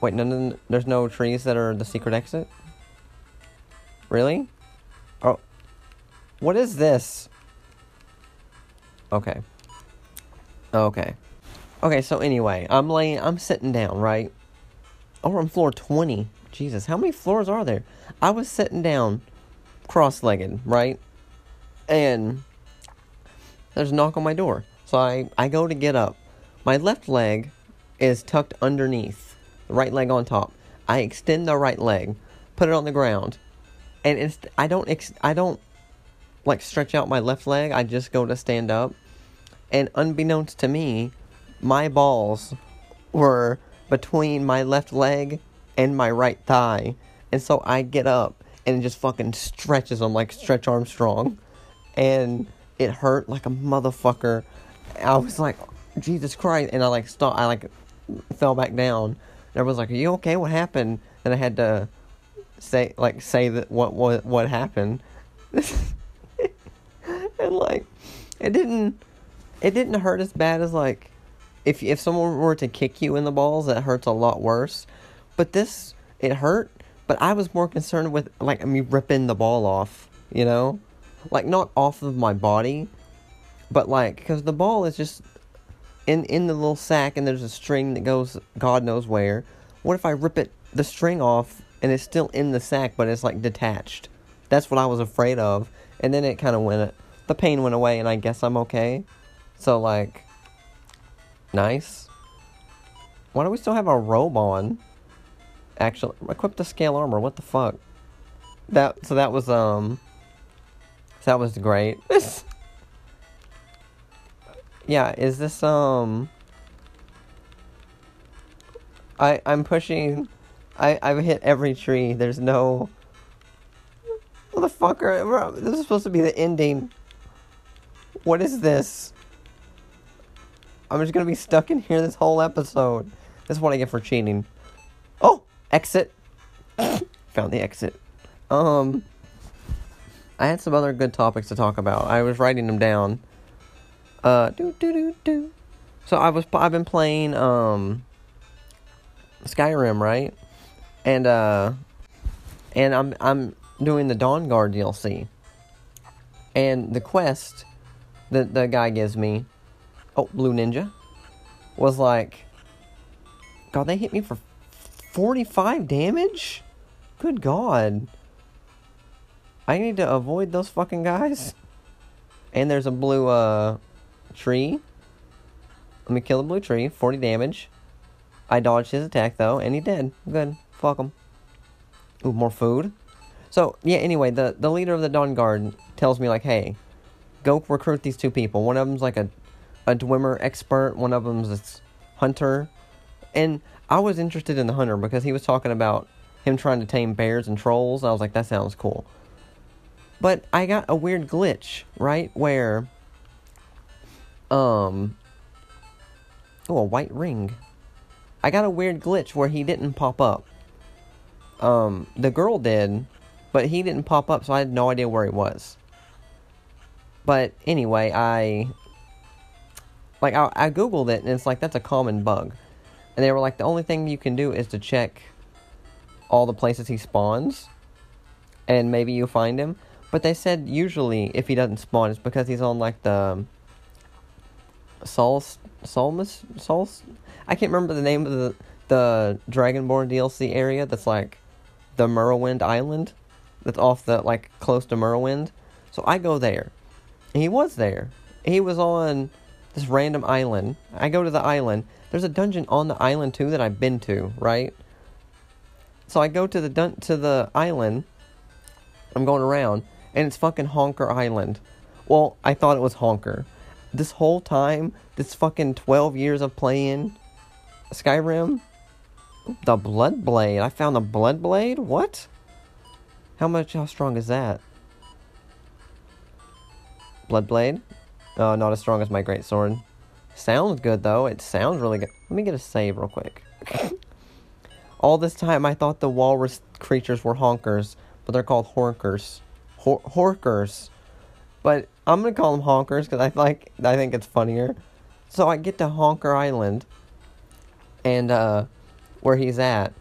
Speaker 1: Wait, no, no, there's no trees that are the secret exit? Really? Oh. What is this? Okay. Okay. Okay, so anyway, I'm laying, I'm sitting down, right? We're on floor 20. Jesus, how many floors are there? I was sitting down, cross legged, right? And there's a knock on my door. So I, I go to get up. My left leg is tucked underneath the right leg on top. I extend the right leg, put it on the ground, and it's I don't ex, I don't like stretch out my left leg. I just go to stand up, and unbeknownst to me, my balls were between my left leg and my right thigh, and so I get up and it just fucking stretches them like Stretch Armstrong, and it hurt like a motherfucker. I was like, Jesus Christ, and I like stopped. I like fell back down everyone's like, "Are you okay? What happened?" And I had to say like say that what what what happened, and like it didn't it didn't hurt as bad as like if if someone were to kick you in the balls, that hurts a lot worse. But this it hurt, but I was more concerned with like I mean ripping the ball off, you know, like not off of my body, but like because the ball is just in in the little sack and there's a string that goes God knows where. What if I rip it the string off and it's still in the sack but it's like detached? That's what I was afraid of. And then it kind of went the pain went away and I guess I'm okay. So like nice. Why do we still have our robe on? Actually, equip the scale armor. What the fuck? That so that was um that was great. This. yeah, is this um I I'm pushing I I've hit every tree. There's no Motherfucker, this is supposed to be the ending. What is this? I'm just gonna be stuck in here this whole episode. This is what I get for cheating. Oh, exit. Found the exit. Um, I had some other good topics to talk about. I was writing them down. Uh, do do do do. So I was I've been playing um Skyrim, right? And uh and I'm I'm doing the Dawnguard DLC. And the quest that the guy gives me, oh, Blue Ninja, was like God, they hit me for 45 damage? Good God. I need to avoid those fucking guys. And there's a blue uh tree. Let me kill the blue tree. 40 damage. I dodged his attack though, and he did. Good. Fuck him. Ooh, more food. So yeah. Anyway, the the leader of the Dawnguard tells me like, hey, go recruit these two people. One of them's like a a Dwemer expert. One of them's is hunter. And I was interested in the hunter because he was talking about him trying to tame bears and trolls. I was like, that sounds cool. But I got a weird glitch, right? Where um. Oh, a white ring. I got a weird glitch where he didn't pop up. Um, the girl did, but he didn't pop up, so I had no idea where he was. But anyway, I like I, I googled it, and it's like that's a common bug. And they were like, the only thing you can do is to check all the places he spawns, and maybe you find him. But they said usually if he doesn't spawn, it's because he's on like the Sol Solmus Sol. I can't remember the name of the the Dragonborn DLC area. That's like the Morrowind Island. That's off the like close to Morrowind. So I go there. He was there. He was on this random island. I go to the island. There's a dungeon on the island too that I've been to, right? So I go to the dun- to the island. I'm going around, and it's fucking Honker Island. Well, I thought it was Honker this whole time, this fucking 12 years of playing Skyrim, The blood blade. I found the blood blade. What? How much? How strong is that? Blood blade. Oh, not as strong as my great sword. Sounds good though. It sounds really good. Let me get a save real quick. All this time, I thought the walrus creatures were honkers, but they're called horkers. Hor- horkers. But I'm gonna call them honkers because I like. I think it's funnier. So I get to Honker Island, and uh, where he's at,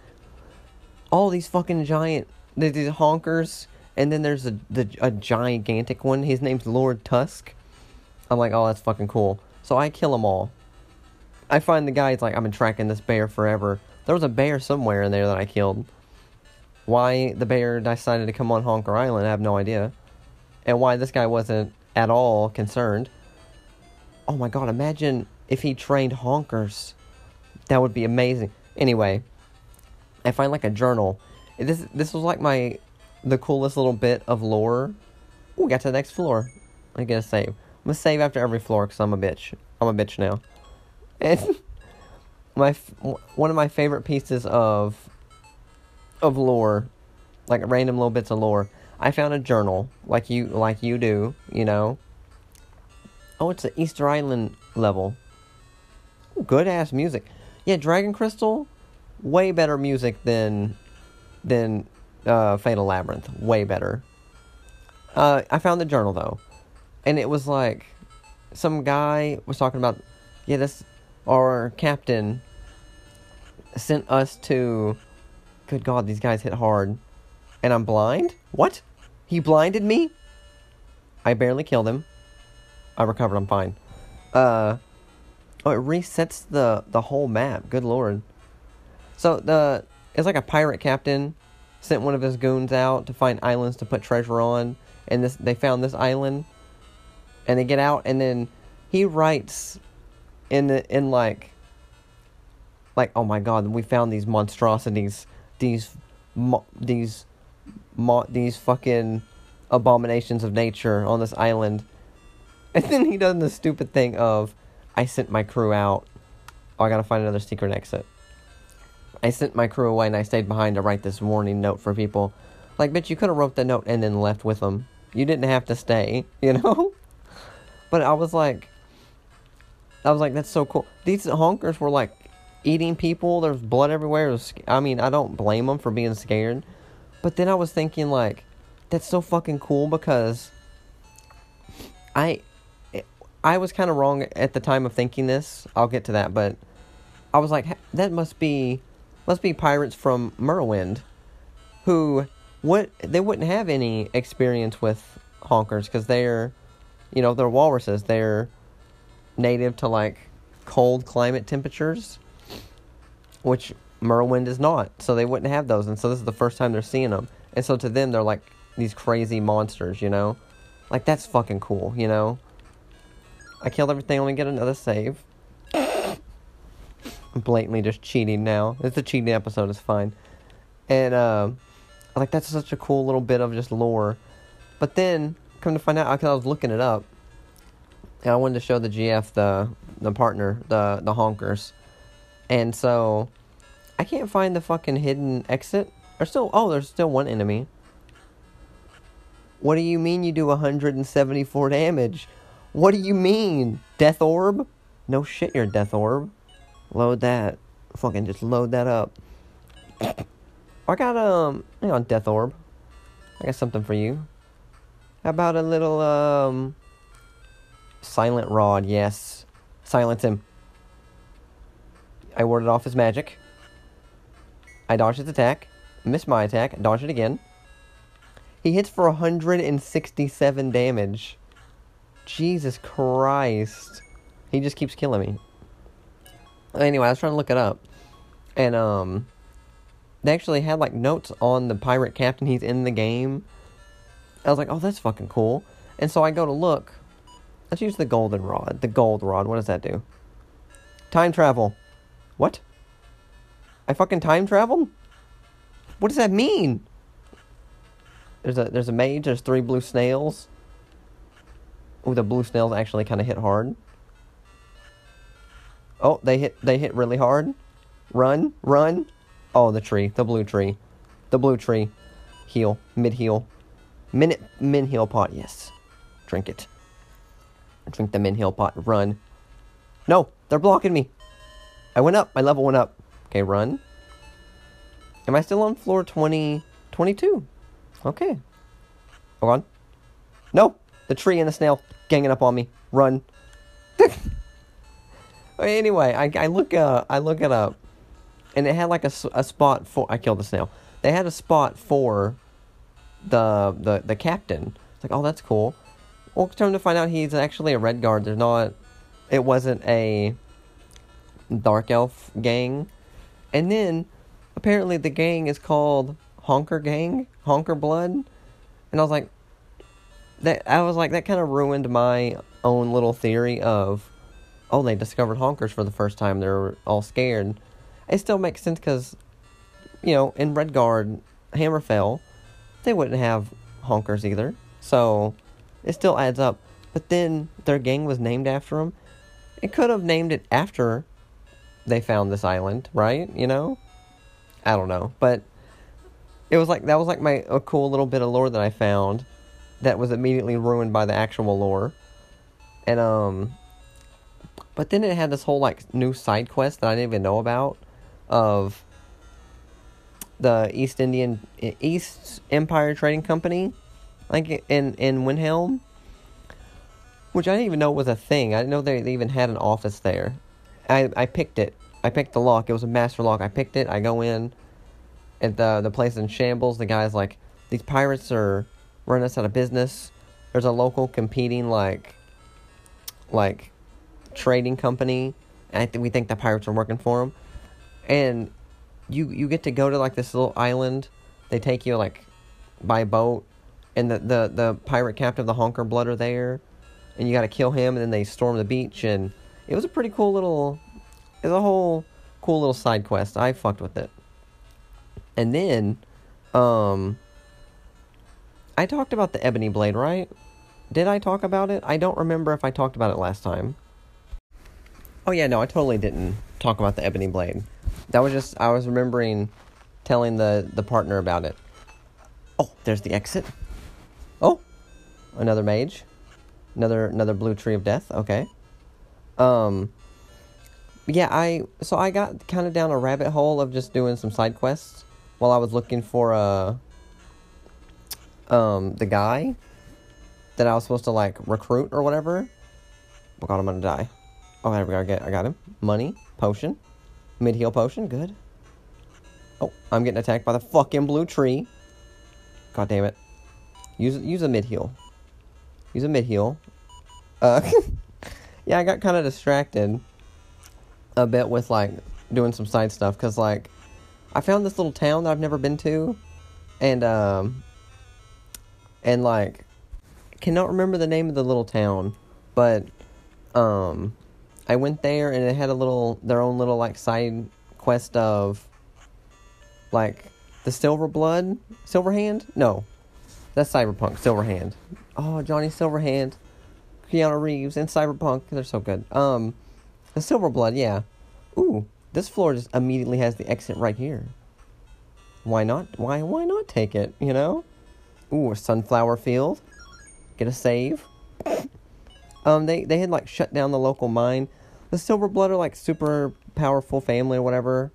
Speaker 1: all these fucking giant these honkers, and then there's a the, a gigantic one. His name's Lord Tusk. I'm like, oh, that's fucking cool. So I kill them all. I find the guy. He's like, I've been tracking this bear forever. There was a bear somewhere in there that I killed. Why the bear decided to come on Honker Island, I have no idea. And why this guy wasn't at all concerned. Oh my god, imagine if he trained honkers. That would be amazing. Anyway, I find like a journal. This this was like my the coolest little bit of lore. We got to the next floor. I get a save. I'm gonna save after every floor because I'm a bitch. I'm a bitch now. And my one of my favorite pieces of of lore, like random little bits of lore. I found a journal, like you like you do, you know. Oh, it's an Easter Island level. Good ass music. Yeah, Dragon Crystal, way better music than than uh, Fatal Labyrinth. Way better. Uh, I found the journal though, and it was like some guy was talking about, yeah, this our captain sent us to. Good God, these guys hit hard, and I'm blind. What? He blinded me. I barely killed him. I recovered. I'm fine. Uh, oh, it resets the the whole map. Good lord. So the it's like a pirate captain sent one of his goons out to find islands to put treasure on, and this they found this island, and they get out, and then he writes in the in like like oh my god, we found these monstrosities, these mo- these mo- these fucking abominations of nature on this island. And then he does the stupid thing of, I sent my crew out. Oh, I gotta find another secret exit. I sent my crew away and I stayed behind to write this warning note for people. Like, bitch, you could have wrote the note and then left with them. You didn't have to stay, you know? But I was like, I was like, that's so cool. These honkers were like eating people. There's blood everywhere. Was, I mean, I don't blame them for being scared. But then I was thinking, like, that's so fucking cool because I I was kind of wrong at the time of thinking this. I'll get to that, but I was like, that must be must be pirates from Morrowind, who what they wouldn't have any experience with honkers because they're, you know, they're walruses. They're native to like cold climate temperatures, which Morrowind is not. So they wouldn't have those, and so this is the first time they're seeing them. And so to them, they're like these crazy monsters, you know, like that's fucking cool, you know. I killed everything, only get another save. I'm blatantly just cheating now. It's a cheating episode, it's fine. And, um, like, that's such a cool little bit of just lore. But then, come to find out, because I was looking it up, and I wanted to show the GF the the partner, the the honkers. And so, I can't find the fucking hidden exit. There's still, oh, there's still one enemy. What do you mean you do 174 damage? What do you mean? Death orb? No shit, you're death orb. Load that. Fucking just load that up. I got um hang on, death orb. I got something for you. About a little um silent rod, yes. Silence him. I warded off his magic. I dodged his attack. Missed my attack. Dodged it again. He hits for 167 damage. Jesus Christ. He just keeps killing me. Anyway, I was trying to look it up. And, um, they actually had, like, notes on the pirate captain. He's in the game. I was like, oh, that's fucking cool. And so I go to look. Let's use the golden rod. The gold rod. What does that do? Time travel. What? I fucking time traveled? What does that mean? There's a there's a mage. There's three blue snails. Oh, the blue snails actually kind of hit hard. Oh, they hit they hit really hard. Run, run. Oh, the tree, the blue tree, the blue tree. Heal, mid heal, minute min heal pot. Yes, drink it. Drink the min heal pot. Run. No, they're blocking me. I went up. My level went up. Okay, run. Am I still on floor 20, 22? Okay. Hold on. No, the tree and the snail ganging up on me. Run. anyway, I, I look uh I look it up, and it had like a, a spot for I killed the snail. They had a spot for the the the captain. It's like oh that's cool. Well, come to find out he's actually a Redguard. There's not. It wasn't a dark elf gang, and then apparently the gang is called Honker Gang, Honker Blood, and I was like, that I was like that kind of ruined my own little theory of, oh they discovered honkers for the first time. They're all scared. It still makes sense because, you know, in Redguard, Hammerfell, they wouldn't have honkers either. So, it still adds up. But then their gang was named after them. It could have named it after they found this island, right? You know, I don't know, but it was like that was like my a cool little bit of lore that I found that was immediately ruined by the actual lore. And um but then it had this whole like new side quest that I didn't even know about of the East Indian East Empire Trading Company like in in Windhelm which I didn't even know was a thing. I didn't know they, even had an office there. I I picked it. I picked the lock. It was a master lock. I picked it. I go in and the the place in shambles. The guy's like these pirates are running us out of business. There's a local competing like like trading company, and I th- we think the pirates are working for them. And you you get to go to like this little island. They take you like by boat, and the the the pirate captain, the Honker Blood, are there, and you got to kill him. And then they storm the beach, and it was a pretty cool little. It was a whole cool little side quest. I fucked with it. And then, um, I talked about the ebony blade, right? Did I talk about it? I don't remember if I talked about it last time. Oh yeah, no, I totally didn't talk about the ebony blade. That was just I was remembering telling the the partner about it. Oh, there's the exit. Oh, another mage. Another another blue tree of death. Okay. Um yeah, I so I got kind of down a rabbit hole of just doing some side quests while I was looking for uh um the guy that I was supposed to like recruit or whatever. Oh god, I'm gonna die. Oh, there we go. I get I got him. Money, potion, mid heal potion. Good. Oh, I'm getting attacked by the fucking blue tree. God damn it. Use use a mid heal. Use a mid heal. Uh, yeah, I got kind of distracted a bit with like doing some side stuff because like I found this little town that I've never been to, and um, and like cannot remember the name of the little town, but um, I went there and it had a little their own little like side quest of like the Silver Blood, Silver Hand. No, that's Cyberpunk Silver Hand. Oh, Johnny Silverhand, Keanu Reeves, and Cyberpunk. They're so good. Um, the Silver Blood, yeah. Ooh, this floor just immediately has the exit right here. Why not? Why why not take it? You know? Ooh, a sunflower field. Get a save. Um, they they had like shut down the local mine. The Silver Blood are like super powerful family or whatever.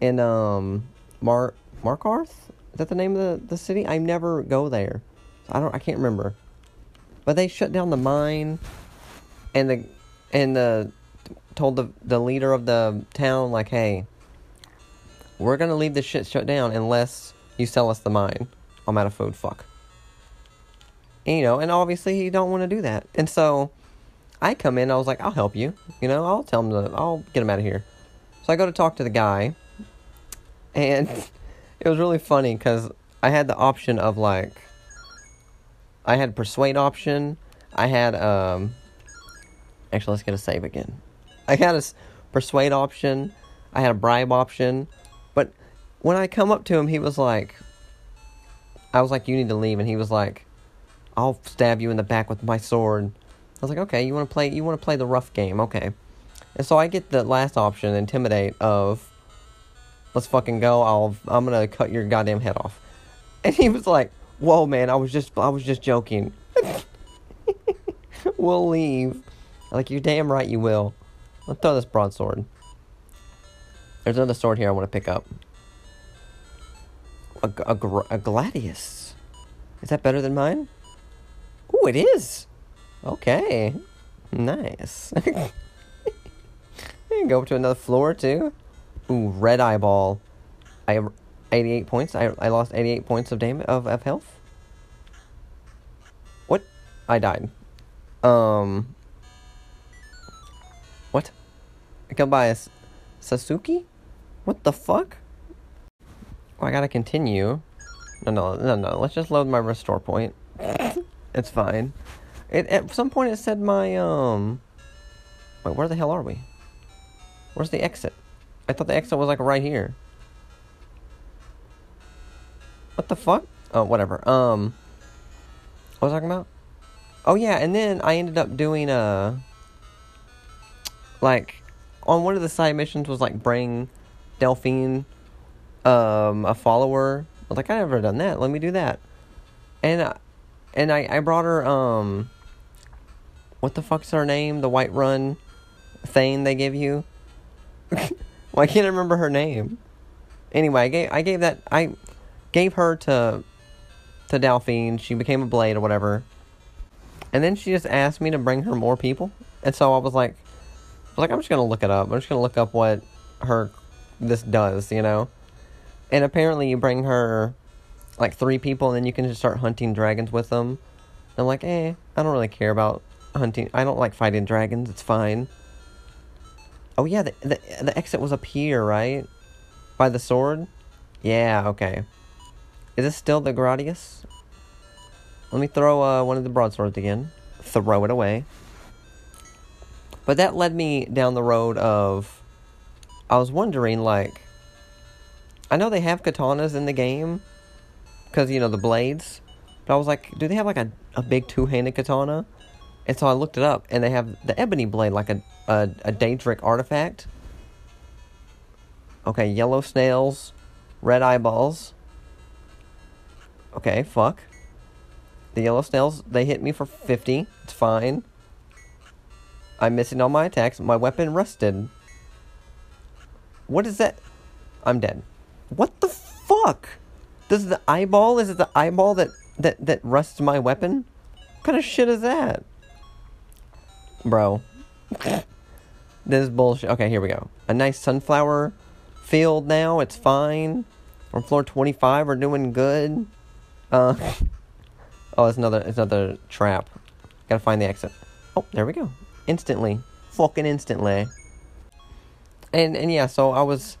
Speaker 1: In um, Mar Markarth. Is that the name of the, the city? I never go there. I don't. I can't remember. But they shut down the mine, and the and the told the the leader of the town like, hey, we're gonna leave this shit shut down unless you sell us the mine. I'm out of food. Fuck. And, you know, and obviously he don't want to do that, and so I come in. I was like, I'll help you. You know, I'll tell him to. I'll get him out of here. So I go to talk to the guy, and it was really funny because I had the option of like I had persuade option. I had um. Actually, let's get a save again. I had a persuade option. I had a bribe option, but when I come up to him, he was like, I was like, "You need to leave," and he was like, "I'll stab you in the back with my sword." I was like, "Okay, you want to play? You want to play the rough game? Okay." And so I get the last option, intimidate of, Let's fucking go. I'll I'm gonna cut your goddamn head off. And he was like, Whoa man, I was just I was just joking. we'll leave. Like you're damn right you will. Let's throw this broadsword. There's another sword here I want to pick up. A, a, a gladius. Is that better than mine? Ooh, it is. Okay. Nice. Go up to another floor too. Ooh, red eyeball. I 88 points. I, I lost 88 points of damage of, of health. What? I died. Um. What? I killed by a Sasuke? What the fuck? Oh, I gotta continue. No, no, no, no. Let's just load my restore point. it's fine. It, at some point it said my, um... Wait, where the hell are we? Where's the exit? I thought the exit was, like, right here. What the fuck? Oh, whatever. Um... What was I talking about? Oh, yeah, and then I ended up doing, uh... Like, on one of the side missions was, like, bring Delphine, um, a follower. I was like, I never done that. Let me do that. And, and I, I brought her, um, what the fuck's her name? The Whiterun thing they give you? I can't I remember her name. Anyway, I gave, I gave that, I gave her to, to Delphine. She became a blade or whatever. And then she just asked me to bring her more people. And so I was like, I was like, I'm just gonna look it up. I'm just gonna look up what her this does, you know? And apparently you bring her like three people and then you can just start hunting dragons with them. I'm like, eh, I don't really care about hunting. I don't like fighting dragons. It's fine. Oh yeah, the the, the exit was up here, right? By the sword? Yeah, okay. Is this still the gladius? Let me throw uh, one of the broadswords again. Throw it away. But that led me down the road of I was wondering, like, I know they have katanas in the game, because, you know, the blades, but I was like, do they have, like, a, a big two-handed katana? And so I looked it up, and they have the ebony blade, like a, a, a Daedric artifact. Okay, yellow snails, red eyeballs. Okay, fuck. The yellow snails, they hit me for 50. It's fine. I'm missing all my attacks. My weapon rusted. What is that? I'm dead. What the fuck? Does the eyeball is it the eyeball that that that rusts my weapon? What kind of shit is that? Bro. this is bullshit. Okay, here we go. A nice sunflower field now. It's fine. On floor 25, we're doing good. Uh Oh, it's another it's another trap. Gotta find the exit. Oh, there we go. Instantly. Fucking instantly and and yeah, so I was,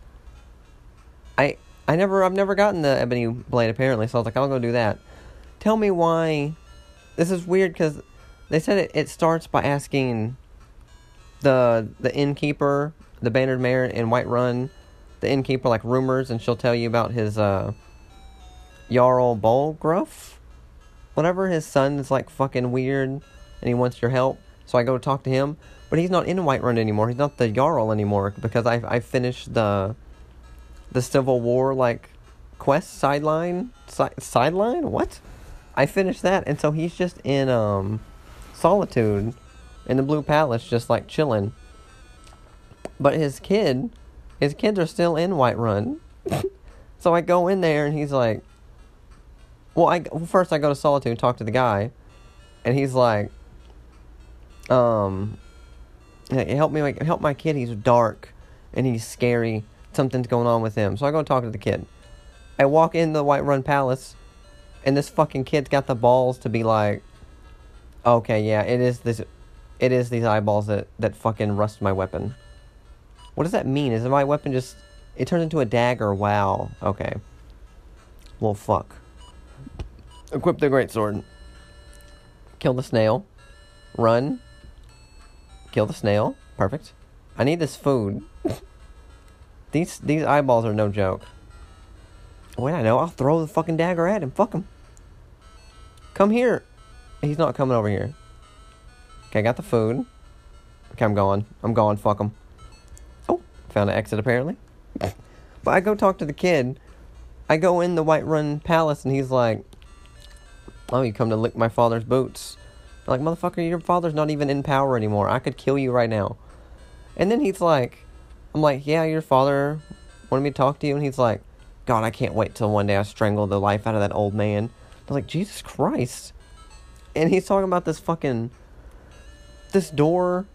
Speaker 1: I I never I've never gotten the ebony blade apparently, so I was like, I'll go do that. Tell me why. This is weird because they said it, it starts by asking the the innkeeper, the Bannered Mare in Whiterun, the innkeeper like rumors, and she'll tell you about his uh Jarl Balgruuf, whatever. His son is like fucking weird, and he wants your help. So I go talk to him, but he's not in Whiterun anymore. He's not the Jarl anymore because I I finished the the Civil War like quest sideline si- sideline. What? I finished that, and so he's just in um solitude in the Blue Palace, just like chilling. But his kid, his kids are still in Whiterun. so I go in there, and he's like, well, I well, first I go to Solitude talk to the guy, and he's like, um, help me, like, help my kid. He's dark and he's scary. Something's going on with him. So I go talk to the kid. I walk in the Whiterun Palace, and this fucking kid's got the balls to be like, okay, yeah, it is this, it is these eyeballs that that fucking rust my weapon. What does that mean? Is my weapon just? It turns into a dagger. Wow. Okay. Well, fuck. Equip the great sword. Kill the snail. Run. Kill the snail. Perfect. I need this food. these these eyeballs are no joke. Wait, I know. I'll throw the fucking dagger at him. Fuck him. Come here. He's not coming over here. Okay, I got the food. Okay, I'm going. I'm going. Fuck him. Oh, found an exit apparently. But I go talk to the kid. I go in the Whiterun Palace and he's like, "Oh, you come to lick my father's boots." I'm like, motherfucker, your father's not even in power anymore. I could kill you right now. And then he's like, I'm like, yeah, your father wanted me to talk to you, and he's like, God, I can't wait till one day I strangle the life out of that old man. I was like, Jesus Christ. And he's talking about this fucking this door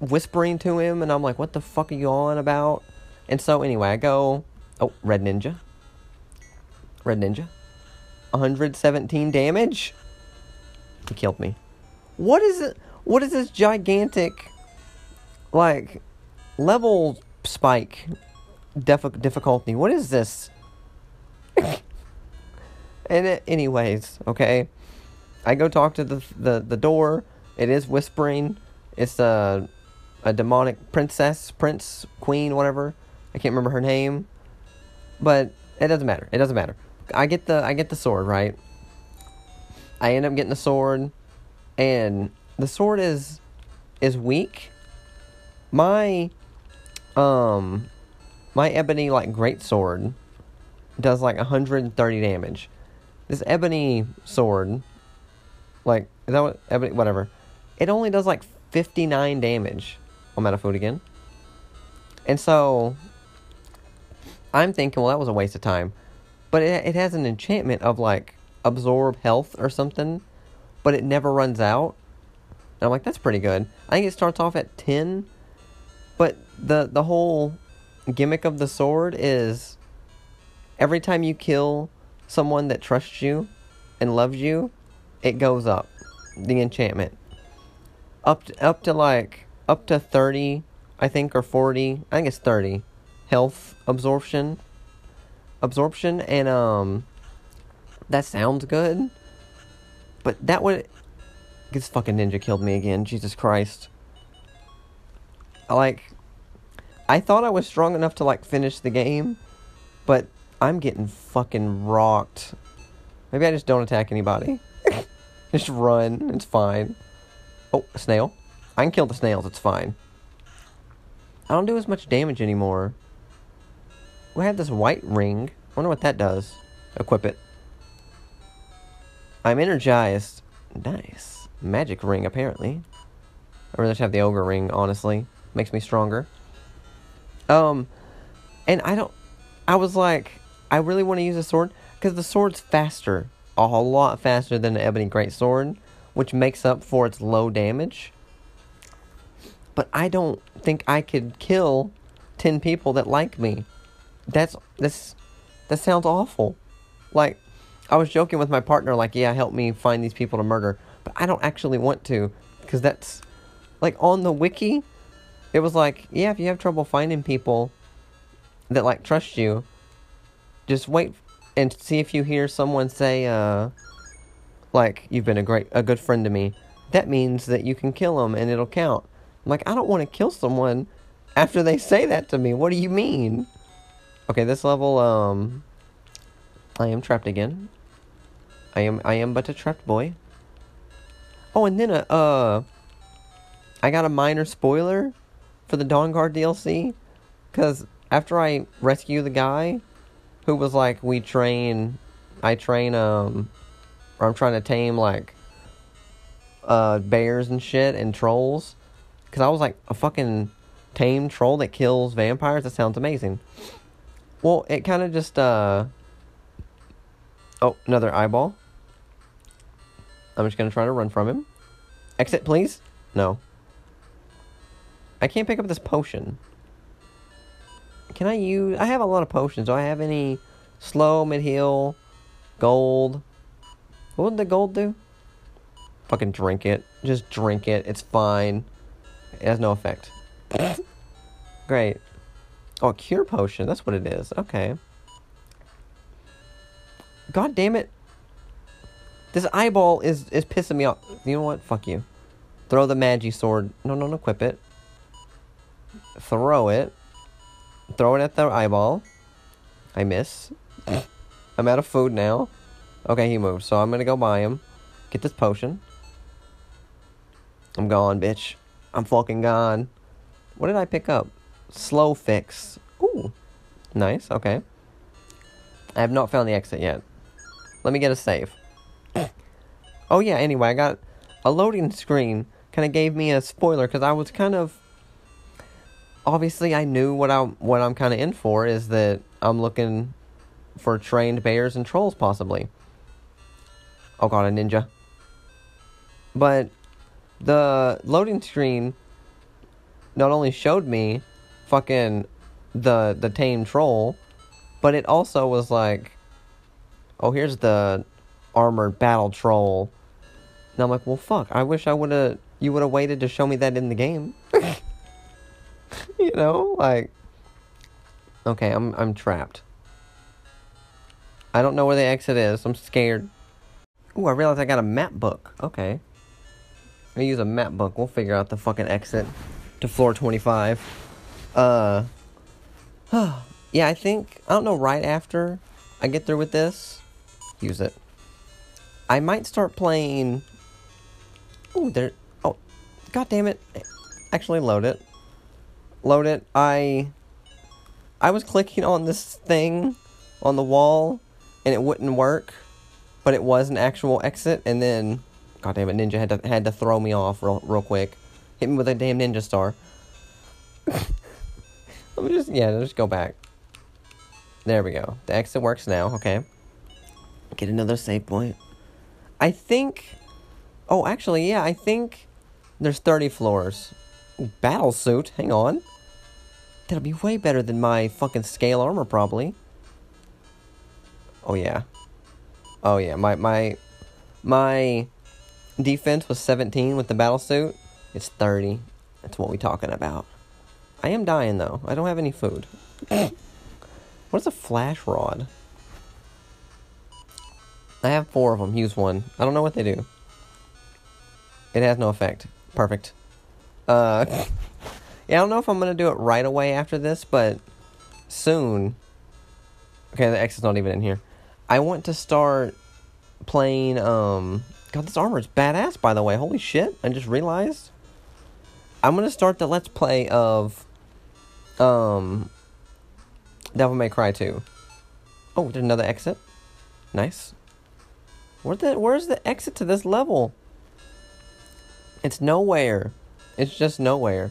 Speaker 1: whispering to him, and I'm like, what the fuck are you on about? And so anyway, I go, oh, Red Ninja. Red Ninja. 117 damage. He killed me. What is it? What is this gigantic, like, level spike def- difficulty? What is this? and it, anyways, okay. I go talk to the the the door. It is whispering. It's a a demonic princess, prince, queen, whatever. I can't remember her name, but it doesn't matter. It doesn't matter. I get the I get the sword right. I end up getting the sword, and the sword is is weak. My um my ebony like great sword does like 130 damage. This ebony sword, like is that what whatever, it only does like 59 damage. I'm out of food again. And so I'm thinking, well, that was a waste of time. But it, it has an enchantment of like absorb health or something, but it never runs out. And I'm like, that's pretty good. I think it starts off at 10, but the the whole gimmick of the sword is every time you kill someone that trusts you and loves you, it goes up the enchantment up to, up to like up to 30, I think or 40. I think it's 30 health absorption absorption and um that sounds good. But that would this fucking ninja killed me again. Jesus Christ. Like I thought I was strong enough to like finish the game, but I'm getting fucking rocked. Maybe I just don't attack anybody. Just run. It's fine. Oh, a snail. I can kill the snails. It's fine. I don't do as much damage anymore. We have this white ring. I wonder what that does. Equip it. I'm energized. Nice. Magic ring, apparently. I'd rather have the ogre ring, honestly. Makes me stronger. Um, and I don't. I was like, I really want to use a sword because the sword's faster, a whole lot faster than the ebony Greatsword, which makes up for its low damage. But I don't think I could kill ten people that like me. That's that's that sounds awful. Like I was joking with my partner, like, yeah, help me find these people to murder, but I don't actually want to because that's like on the wiki it was like, yeah, if you have trouble finding people that like trust you, just wait and see if you hear someone say, uh, like, you've been a great, a good friend to me. That means that you can kill them and it'll count. I'm like, I don't want to kill someone after they say that to me. What do you mean? Okay, this level, um, I am trapped again. I am, I am but a trapped boy. Oh, and then, uh, uh I got a minor spoiler for the Dawnguard DLC because after I rescue the guy who was like, we train, I train, um, or I'm trying to tame like uh, bears and shit and trolls because I was like a fucking tame troll that kills vampires. That sounds amazing. Well, it kind of just, uh, oh, another eyeball. I'm just gonna try to run from him. Exit, please. No. I can't pick up this potion. Can I use... I have a lot of potions. Do I have any slow, mid-heal, gold? What would the gold do? Fucking drink it. Just drink it. It's fine. It has no effect. Great. Oh, cure potion. That's what it is. Okay. God damn it. This eyeball is, is pissing me off. You know what? Fuck you. Throw the magi sword. No, no, no, equip it throw it, throw it at the eyeball. I miss. I'm out of food now. Okay, he moves, so I'm gonna go buy him. Get this potion. I'm gone, bitch. I'm fucking gone. What did I pick up? Slow fix. Ooh. Nice, okay. I have not found the exit yet. Let me get a save. oh yeah, anyway, I got a loading screen kind of gave me a spoiler because I was kind of obviously I knew what I what I'm kind of in for is that I'm looking for trained bears and trolls possibly. Oh god, a ninja. But the loading screen not only showed me fucking the the tame troll, but it also was like, oh here's the armored battle troll. And I'm like, well fuck, I wish I would have you would have waited to show me that in the game. you know, like Okay, I'm I'm trapped. I don't know where the exit is. I'm scared. Ooh, I realized I got a map book. Okay. I use a map book. We'll figure out the fucking exit to floor 25. Uh Yeah, I think I don't know right after I get through with this, use it. I might start playing Ooh, there Oh, god damn it. Actually load it. Load it. I I was clicking on this thing on the wall and it wouldn't work, but it was an actual exit and then God damn it, Ninja had to had to throw me off real real quick. Hit me with a damn ninja star. Let me just yeah, let's just go back. There we go. The exit works now, okay. Get another save point. I think Oh, actually, yeah, I think there's 30 floors. Battle suit, hang on. That'll be way better than my fucking scale armor, probably. Oh, yeah. Oh, yeah, my, my, my defense was 17 with the battle suit. It's 30. That's what we talking about. I am dying, though. I don't have any food. what is a flash rod? I have four of them. Use one. I don't know what they do. It has no effect. Perfect. Uh, yeah, I don't know if I'm gonna do it right away after this, but soon. Okay, the X is not even in here. I want to start playing. Um, God, this armor is badass. By the way, holy shit! I just realized. I'm gonna start the let's play of. Um. Devil May Cry 2. Oh, there's another exit. Nice. Where's the Where's the exit to this level? It's nowhere. It's just nowhere.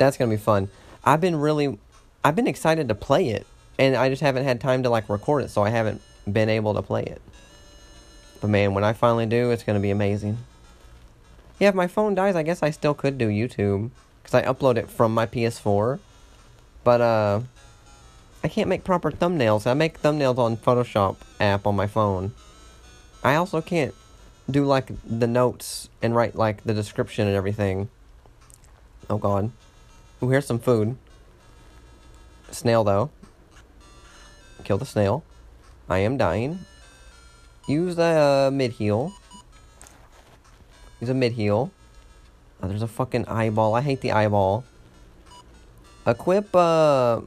Speaker 1: That's gonna be fun. I've been really, I've been excited to play it, and I just haven't had time to like record it, so I haven't been able to play it. But man, when I finally do, it's gonna be amazing. Yeah, if my phone dies, I guess I still could do YouTube because I upload it from my PS4. But uh, I can't make proper thumbnails. I make thumbnails on Photoshop app on my phone. I also can't do like the notes and write like the description and everything. Oh god. Ooh, here's some food. Snail though. Kill the snail. I am dying. Use a uh, mid heal. Use a mid heal. Oh, there's a fucking eyeball. I hate the eyeball. Equip uh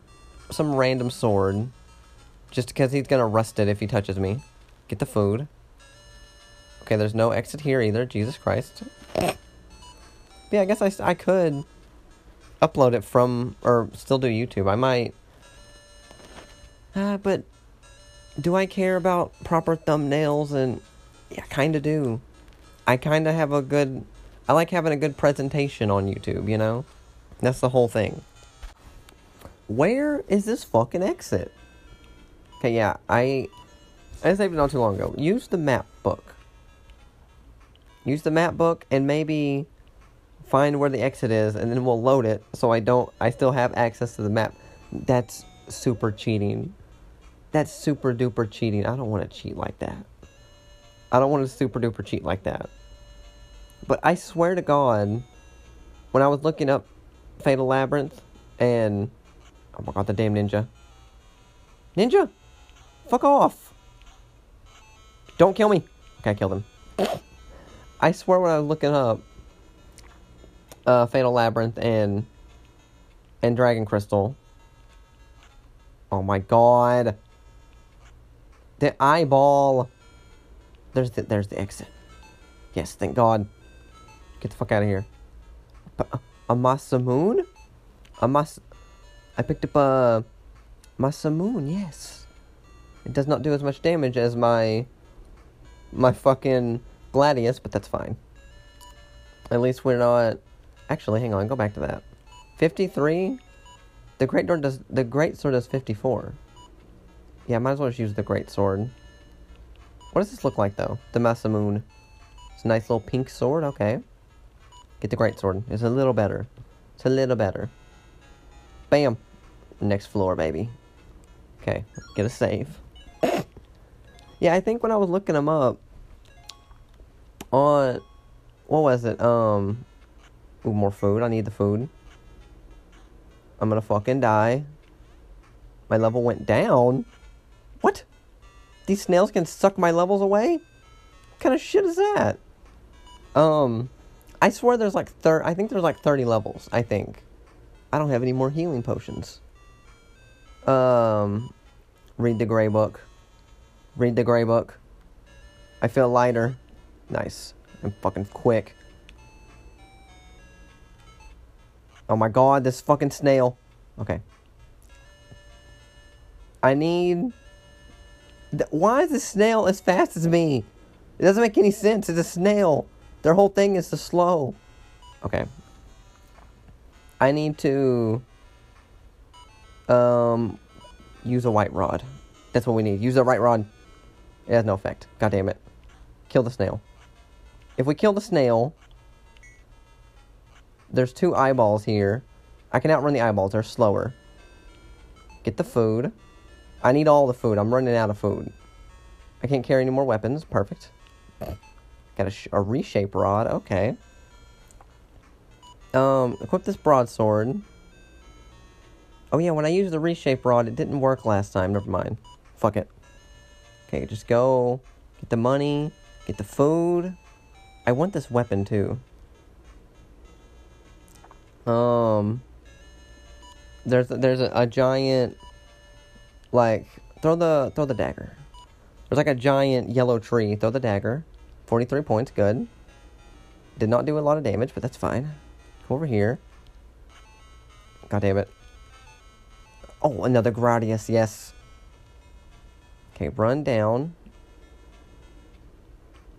Speaker 1: some random sword. Just because he's gonna rust it if he touches me. Get the food. Okay, there's no exit here either. Jesus Christ. yeah, I guess I, I could upload it from, or still do YouTube. I might. Uh, but do I care about proper thumbnails? And yeah, kind of do. I kind of have a good. I like having a good presentation on YouTube, you know? That's the whole thing. Where is this fucking exit? Okay, yeah, I. I saved it not too long ago. Use the map book. Use the map book and maybe find where the exit is and then we'll load it so I don't I still have access to the map. That's super cheating. That's super duper cheating. I don't want to cheat like that. I don't want to super duper cheat like that. But I swear to God, when I was looking up Fatal Labyrinth and oh my god, the damn ninja. Ninja! Fuck off! Don't kill me! Okay, I killed him. I swear when I was looking up uh, Fatal Labyrinth and and Dragon Crystal. Oh my god. The eyeball. There's the there's the exit. Yes, thank God. Get the fuck out of here. A Masamune? A Mas I picked up a Masamune, yes. It does not do as much damage as my my fucking Gladius, but that's fine. At least we're not actually hang on, go back to that. Fifty three? The great sword does the great sword does fifty four. Yeah, might as well just use the great sword. What does this look like though? The Masamune. It's a nice little pink sword, okay. Get the great sword. It's a little better. It's a little better. Bam. Next floor, baby. Okay, get a save. yeah, I think when I was looking them up on what was it? Um Ooh, more food. I need the food. I'm gonna fucking die. My level went down. What? These snails can suck my levels away? What kind of shit is that? Um, I swear there's like thir- I think there's like 30 levels, I think. I don't have any more healing potions. Um, read the gray book. Read the gray book. I feel lighter. Nice. I'm fucking quick. Oh my god, this fucking snail. Okay. I need. Why is the snail as fast as me? It doesn't make any sense. It's a snail. Their whole thing is to slow. Okay. I need to. Um. Use a white rod. That's what we need. Use a white rod. It has no effect. God damn it. Kill the snail. If we kill the snail, there's two eyeballs here. I can outrun the eyeballs. They're slower. Get the food. I need all the food. I'm running out of food. I can't carry any more weapons. Perfect. Got a, sh- a reshape rod. Okay. Um, equip this broadsword. Oh yeah, when I used the reshape rod, it didn't work last time. Never mind. Fuck it. Okay, just go. Get the money. Get the food. I want this weapon too. Um, there's there's a, a giant, like throw the throw the dagger. There's like a giant yellow tree. Throw the dagger. Forty three points. Good. Did not do a lot of damage, but that's fine. Go over here. God damn it. Oh, another gladius. Yes. Okay, run down.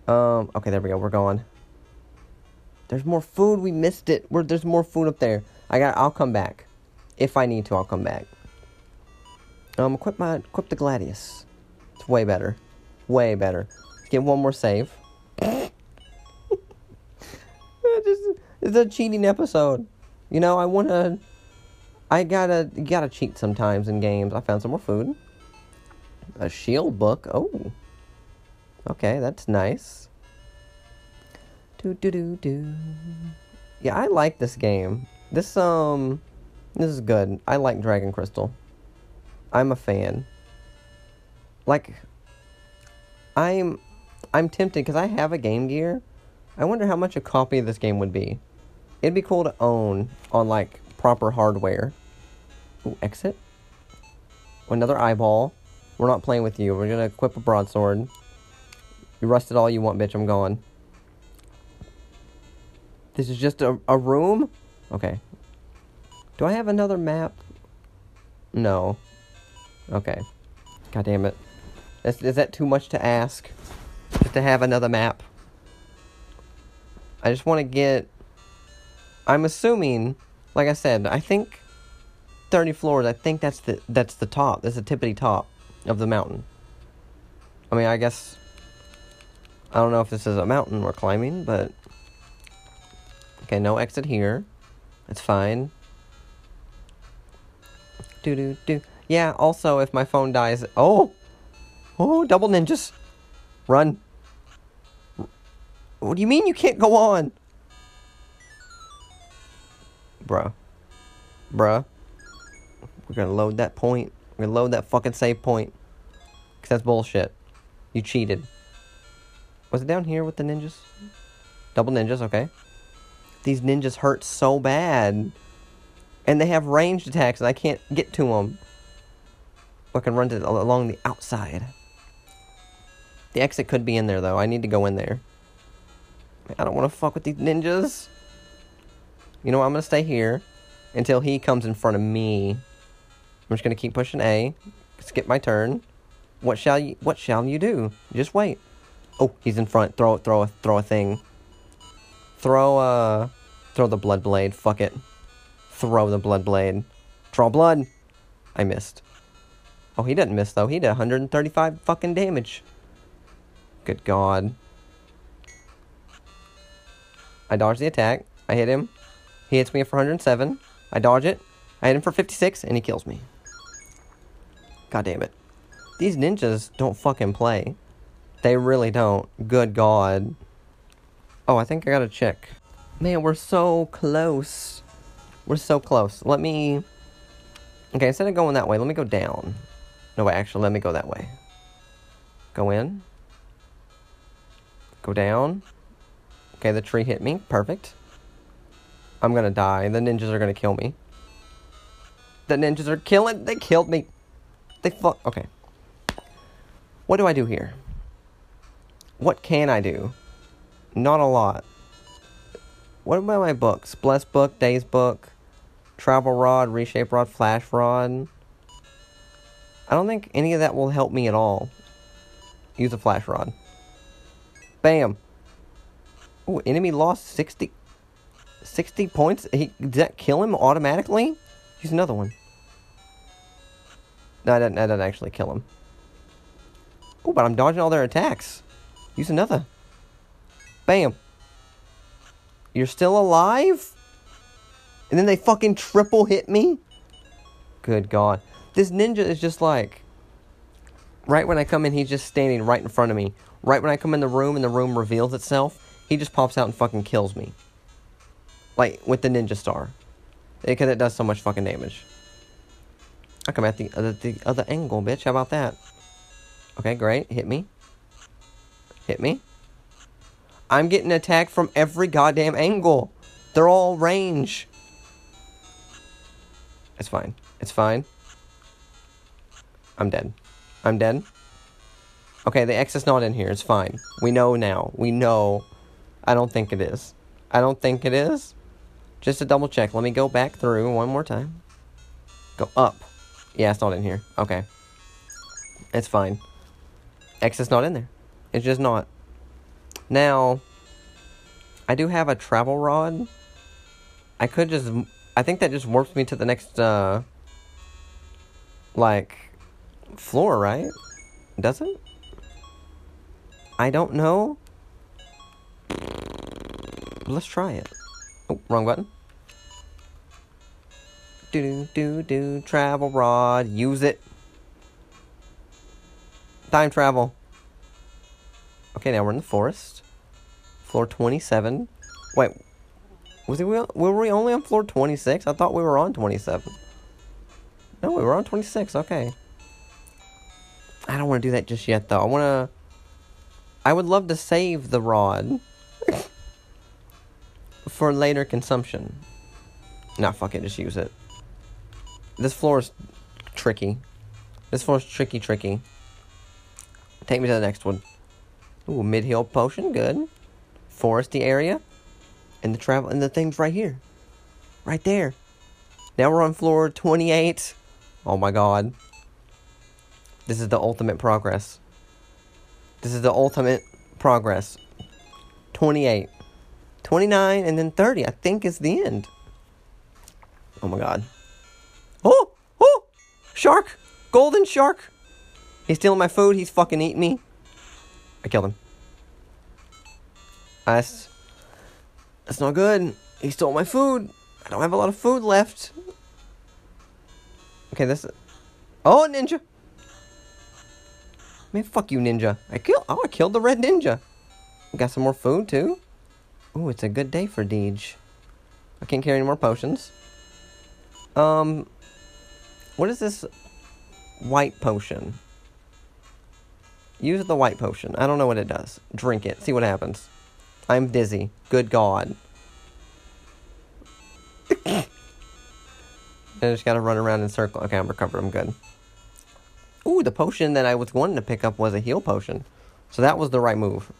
Speaker 1: Um. Okay, there we go. We're going. There's more food. We missed it. There's more food up there. I got. I'll come back. If I need to, I'll come back. Um. Equip my. Equip the gladius. It's way better. Way better. Let's get one more save. just, it's a cheating episode. You know, I wanna. I gotta gotta cheat sometimes in games. I found some more food. A shield book. Oh. Okay, that's nice. Do do do do. Yeah, I like this game. This um this is good. I like Dragon Crystal. I'm a fan. Like I'm I'm tempted cuz I have a Game Gear. I wonder how much a copy of this game would be. It'd be cool to own on like proper hardware. Ooh, exit. Another eyeball. We're not playing with you. We're gonna equip a broadsword. You rust it all you want, bitch. I'm gone. This is just a, a room? Okay. Do I have another map? No. Okay. God damn it. Is, is that too much to ask? Just to have another map? I just want to get. I'm assuming, like I said, I think 30 floors. I think that's the that's the top. That's the tippity top of the mountain. I mean, I guess I don't know if this is a mountain we're climbing, but okay, no exit here. It's fine. Do do do. Yeah. Also, if my phone dies, oh, oh, double ninjas, run. What do you mean you can't go on? Bruh. Bruh. We're gonna load that point. We're gonna load that fucking save point. Cause that's bullshit. You cheated. Was it down here with the ninjas? Double ninjas, okay. These ninjas hurt so bad. And they have ranged attacks and I can't get to them. I can run to, along the outside. The exit could be in there though. I need to go in there. I don't want to fuck with these ninjas. You know what? I'm going to stay here until he comes in front of me. I'm just gonna keep pushing A. Skip my turn. What shall you what shall you do? Just wait. Oh, he's in front. Throw throw a throw a thing. Throw uh throw the blood blade. Fuck it. Throw the blood blade. Draw blood. I missed. Oh, he didn't miss though. He did 135 fucking damage. Good god. I dodge the attack. I hit him. He hits me for 107. I dodge it. I hit him for 56 and he kills me. God damn it. These ninjas don't fucking play. They really don't. Good god. Oh, I think I gotta check. Man, we're so close. We're so close. Let me... Okay, instead of going that way, let me go down. No, wait, actually, let me go that way. Go in. Go down. Okay, the tree hit me. Perfect. I'm gonna die. The ninjas are gonna kill me. The ninjas are killing. They killed me. They fuck. Okay. What do I do here? What can I do? Not a lot. What about my books? Bless book, Days book, Travel rod, Reshape rod, Flash rod. I don't think any of that will help me at all. Use a flash rod. Bam. Oh, enemy lost 60, 60 points. He, did that kill him automatically? Use another one. No, that didn't, that didn't actually kill him. Oh, but I'm dodging all their attacks. Use another. Bam. You're still alive? And then they fucking triple hit me? Good God. This ninja is just like... Right when I come in, he's just standing right in front of me. Right when I come in the room and the room reveals itself, he just pops out and fucking kills me. Like, with the ninja star. Because it does so much fucking damage. I come at the other, the other angle, bitch. How about that? Okay, great. Hit me. Hit me. I'm getting attacked from every goddamn angle. They're all range. It's fine. It's fine. I'm dead. I'm dead. Okay, the X is not in here. It's fine. We know now. We know. I don't think it is. I don't think it is. Just to double check. Let me go back through one more time. Go up. Yeah, it's not in here. Okay. It's fine. X is not in there. It's just not. Now, I do have a travel rod. I could just... I think that just warps me to the next, uh... Like, floor, right? Does it? I don't know. Let's try it. Oh, wrong button. Do do do do travel rod. Use it. Time travel. Okay, now we're in the forest. Floor 27. Wait, was it? Were we only on floor 26? I thought we were on 27. No, we were on 26. Okay. I don't want to do that just yet, though. I want to... I would love to save the rod. for later consumption. Nah, fuck it. Just use it. This floor is tricky. This floor is tricky, tricky. Take me to the next one. Ooh, mid-heal potion. Good. Foresty area. And the travel... And the thing's right here. Right there. Now we're on floor 28. Oh my god. This is the ultimate progress. This is the ultimate progress. 28. 29 and then 30, I think is the end. Oh my god. Oh! Oh! Shark! Golden shark! He's stealing my food. He's fucking eating me. I killed him. That's... That's not good. He stole my food. I don't have a lot of food left. Okay, this... Oh, ninja! Man, fuck you, ninja. I killed... Oh, I killed the red ninja. Got some more food, too. Ooh, it's a good day for Deej. I can't carry any more potions. Um... What is this white potion? Use the white potion. I don't know what it does. Drink it. See what happens. I'm dizzy. Good God. I just gotta run around in circle. Okay, I'm recovered. I'm good. Ooh, the potion that I was wanting to pick up was a heal potion. So that was the right move.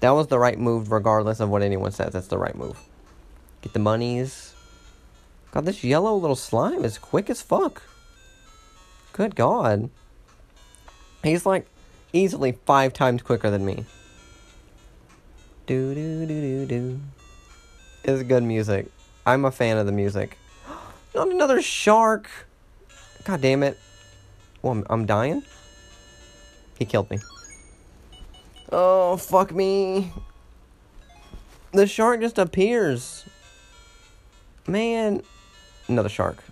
Speaker 1: That was the right move regardless of what anyone says. That's the right move. Get the monies. God, this yellow little slime is quick as fuck. Good God. He's like easily five times quicker than me. Do do do do do. It's good music. I'm a fan of the music. Not another shark. God damn it. Well, I'm, I'm dying. He killed me. Oh, fuck me. The shark just appears. Man. Another shark.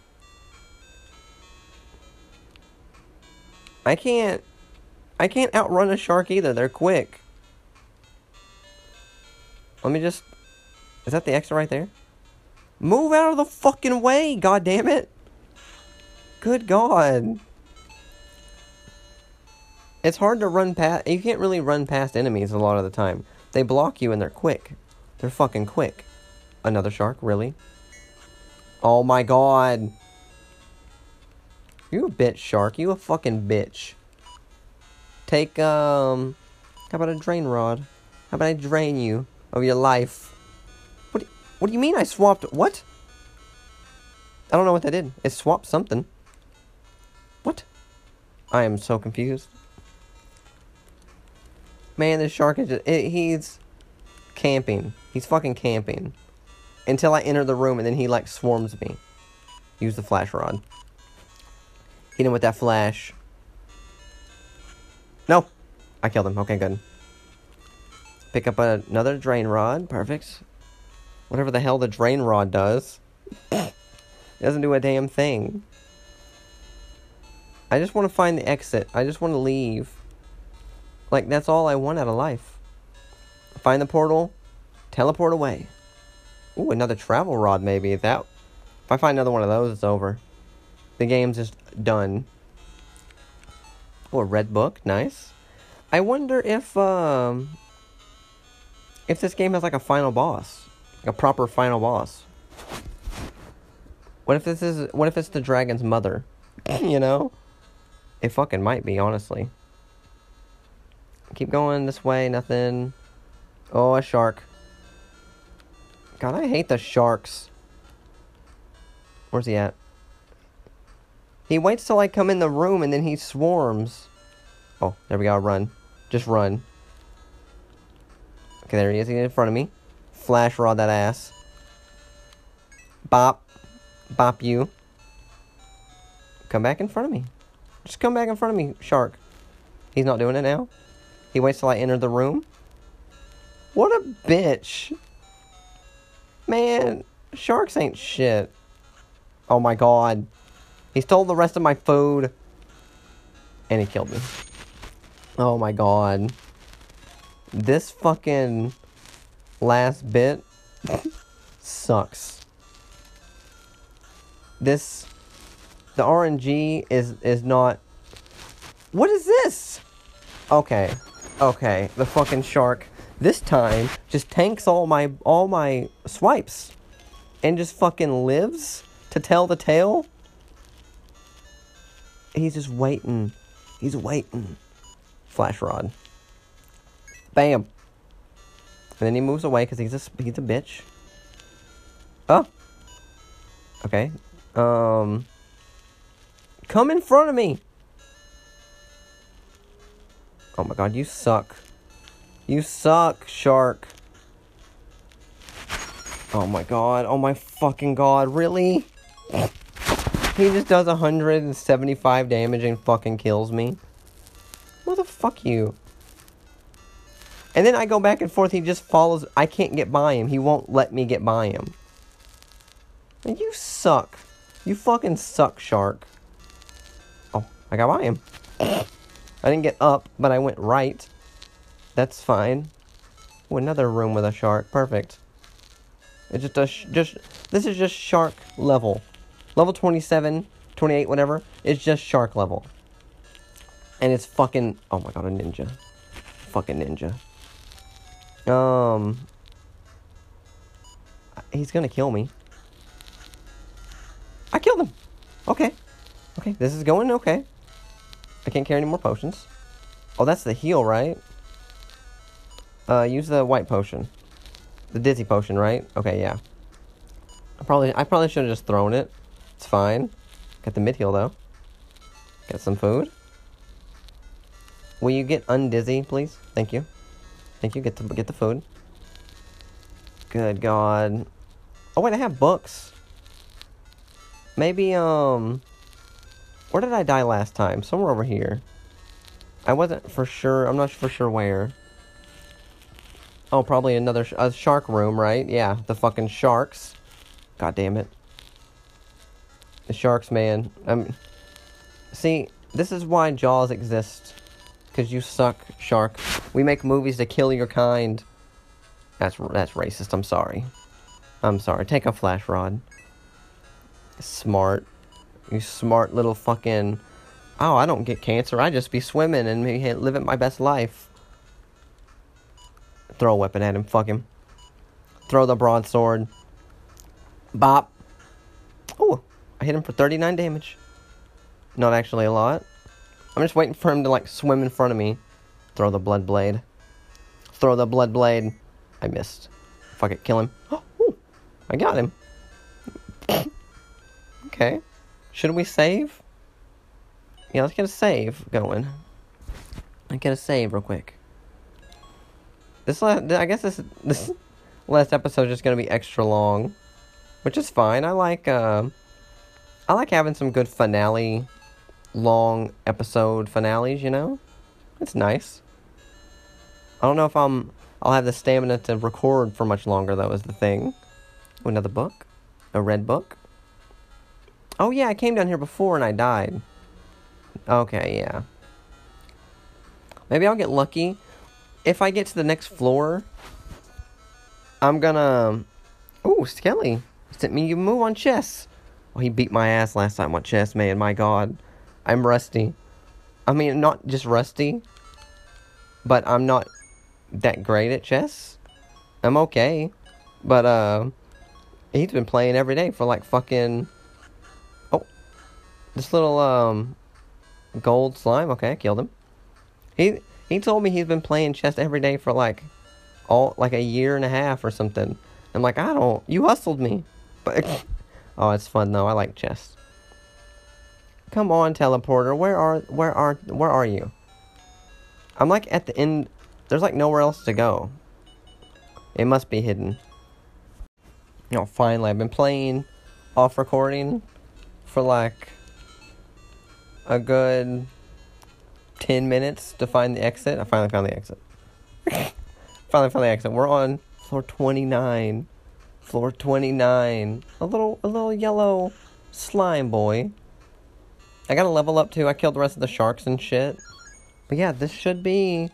Speaker 1: I can't. I can't outrun a shark either. They're quick. Let me just. Is that the exit right there? Move out of the fucking way, god damn it. Good god. It's hard to run past. You can't really run past enemies a lot of the time. They block you and they're quick. They're fucking quick. Another shark, really? Oh my god. You a bitch, shark. You a fucking bitch. Take, um... How about a drain rod? How about I drain you of your life? What what do you mean I swapped... What? I don't know what that did. It swapped something. What? I am so confused. Man, this shark is just... It, he's camping. He's fucking camping. Until I enter the room and then he, like, swarms me. Use the flash rod. Hit him with that flash. No! I killed him. Okay, good. Pick up another drain rod. Perfect. Whatever the hell the drain rod does. it doesn't do a damn thing. I just want to find the exit. I just want to leave. Like, that's all I want out of life. Find the portal. Teleport away. Ooh, another travel rod maybe. If that... If I find another one of those, it's over. The game's just done. Oh, a red book. Nice. I wonder if, um... If this game has, like, a final boss. Like a proper final boss. What if this is... What if it's the dragon's mother? you know? It fucking might be, honestly. Keep going this way, nothing. Oh, a shark. God, I hate the sharks. Where's he at? He waits till I come in the room and then he swarms. Oh, there we go. Run. Just run. Okay, there he is. He's in front of me. Flash rod that ass. Bop. Bop you. Come back in front of me. Just come back in front of me, shark. He's not doing it now. He waits till I enter the room. What a bitch. Man, sharks ain't shit. Oh my god. He stole the rest of my food. And he killed me. Oh my god. This fucking last bit sucks. This the RNG is is not What is this? Okay. Okay, the fucking shark this time just tanks all my all my swipes and just fucking lives to tell the tale. He's just waiting. He's waiting. Flash rod. Bam. And then he moves away because he's a he's a bitch. Oh. Okay. Um. Come in front of me. Oh my god, you suck. You suck, shark. Oh my god. Oh my fucking god. Really? He just does 175 damage and fucking kills me. Motherfuck you. And then I go back and forth. He just follows. I can't get by him. He won't let me get by him. And you suck. You fucking suck, shark. Oh, I got by him. I didn't get up, but I went right. That's fine. Ooh, another room with a shark. Perfect. It's just a sh just this is just shark level. Level 27, 28, whatever. It's just shark level. And it's fucking oh my god, a ninja. Fucking ninja. Um He's gonna kill me. I killed him. Okay. Okay, this is going okay. I can't carry any more potions. Oh, that's the heal, right? Uh, use the white potion. The dizzy potion, right? Okay, yeah. I probably I probably should have just thrown it. It's fine. Got the mid heal though. Get some food. Will you get undizzy, please? Thank you. Thank you. Get the get the food. Good God. Oh wait, I have books. Maybe um. Where did I die last time? Somewhere over here. I wasn't for sure. I'm not for sure where. Oh, probably another sh- a shark room, right? Yeah, the fucking sharks. God damn it. The sharks, man. Um, see, this is why Jaws exist. Cause you suck, shark. We make movies to kill your kind. That's that's racist. I'm sorry. I'm sorry. Take a flash rod. Smart. You smart little fucking. Oh, I don't get cancer. I just be swimming and living my best life. Throw a weapon at him. Fuck him. Throw the broadsword. Bop. Oh, I hit him for 39 damage. Not actually a lot. I'm just waiting for him to like swim in front of me. Throw the blood blade. Throw the blood blade. I missed. Fuck it, kill him. I got him. okay. Should we save? Yeah, let's get a save going. Let's get a save real quick. This last, I guess this this last episode is just gonna be extra long, which is fine. I like uh, I like having some good finale, long episode finales. You know, it's nice. I don't know if I'm I'll have the stamina to record for much longer. Though is the thing. Oh, another book, a red book. Oh yeah, I came down here before and I died. Okay, yeah. Maybe I'll get lucky. If I get to the next floor, I'm gonna. Ooh, Skelly sent me you move on chess. Oh, he beat my ass last time on chess, man. My God, I'm rusty. I mean, not just rusty, but I'm not that great at chess. I'm okay, but uh, he's been playing every day for like fucking. Oh, this little um gold slime. Okay, I killed him. He he told me he's been playing chess every day for like all like a year and a half or something. I'm like, I don't. You hustled me, but oh, it's fun though. I like chess. Come on, teleporter. Where are where are where are you? I'm like at the end. There's like nowhere else to go. It must be hidden. You know, finally, I've been playing off recording for like a good 10 minutes to find the exit. I finally found the exit. finally found the exit. We're on floor 29. Floor 29. A little a little yellow slime boy. I got to level up too. I killed the rest of the sharks and shit. But yeah, this should be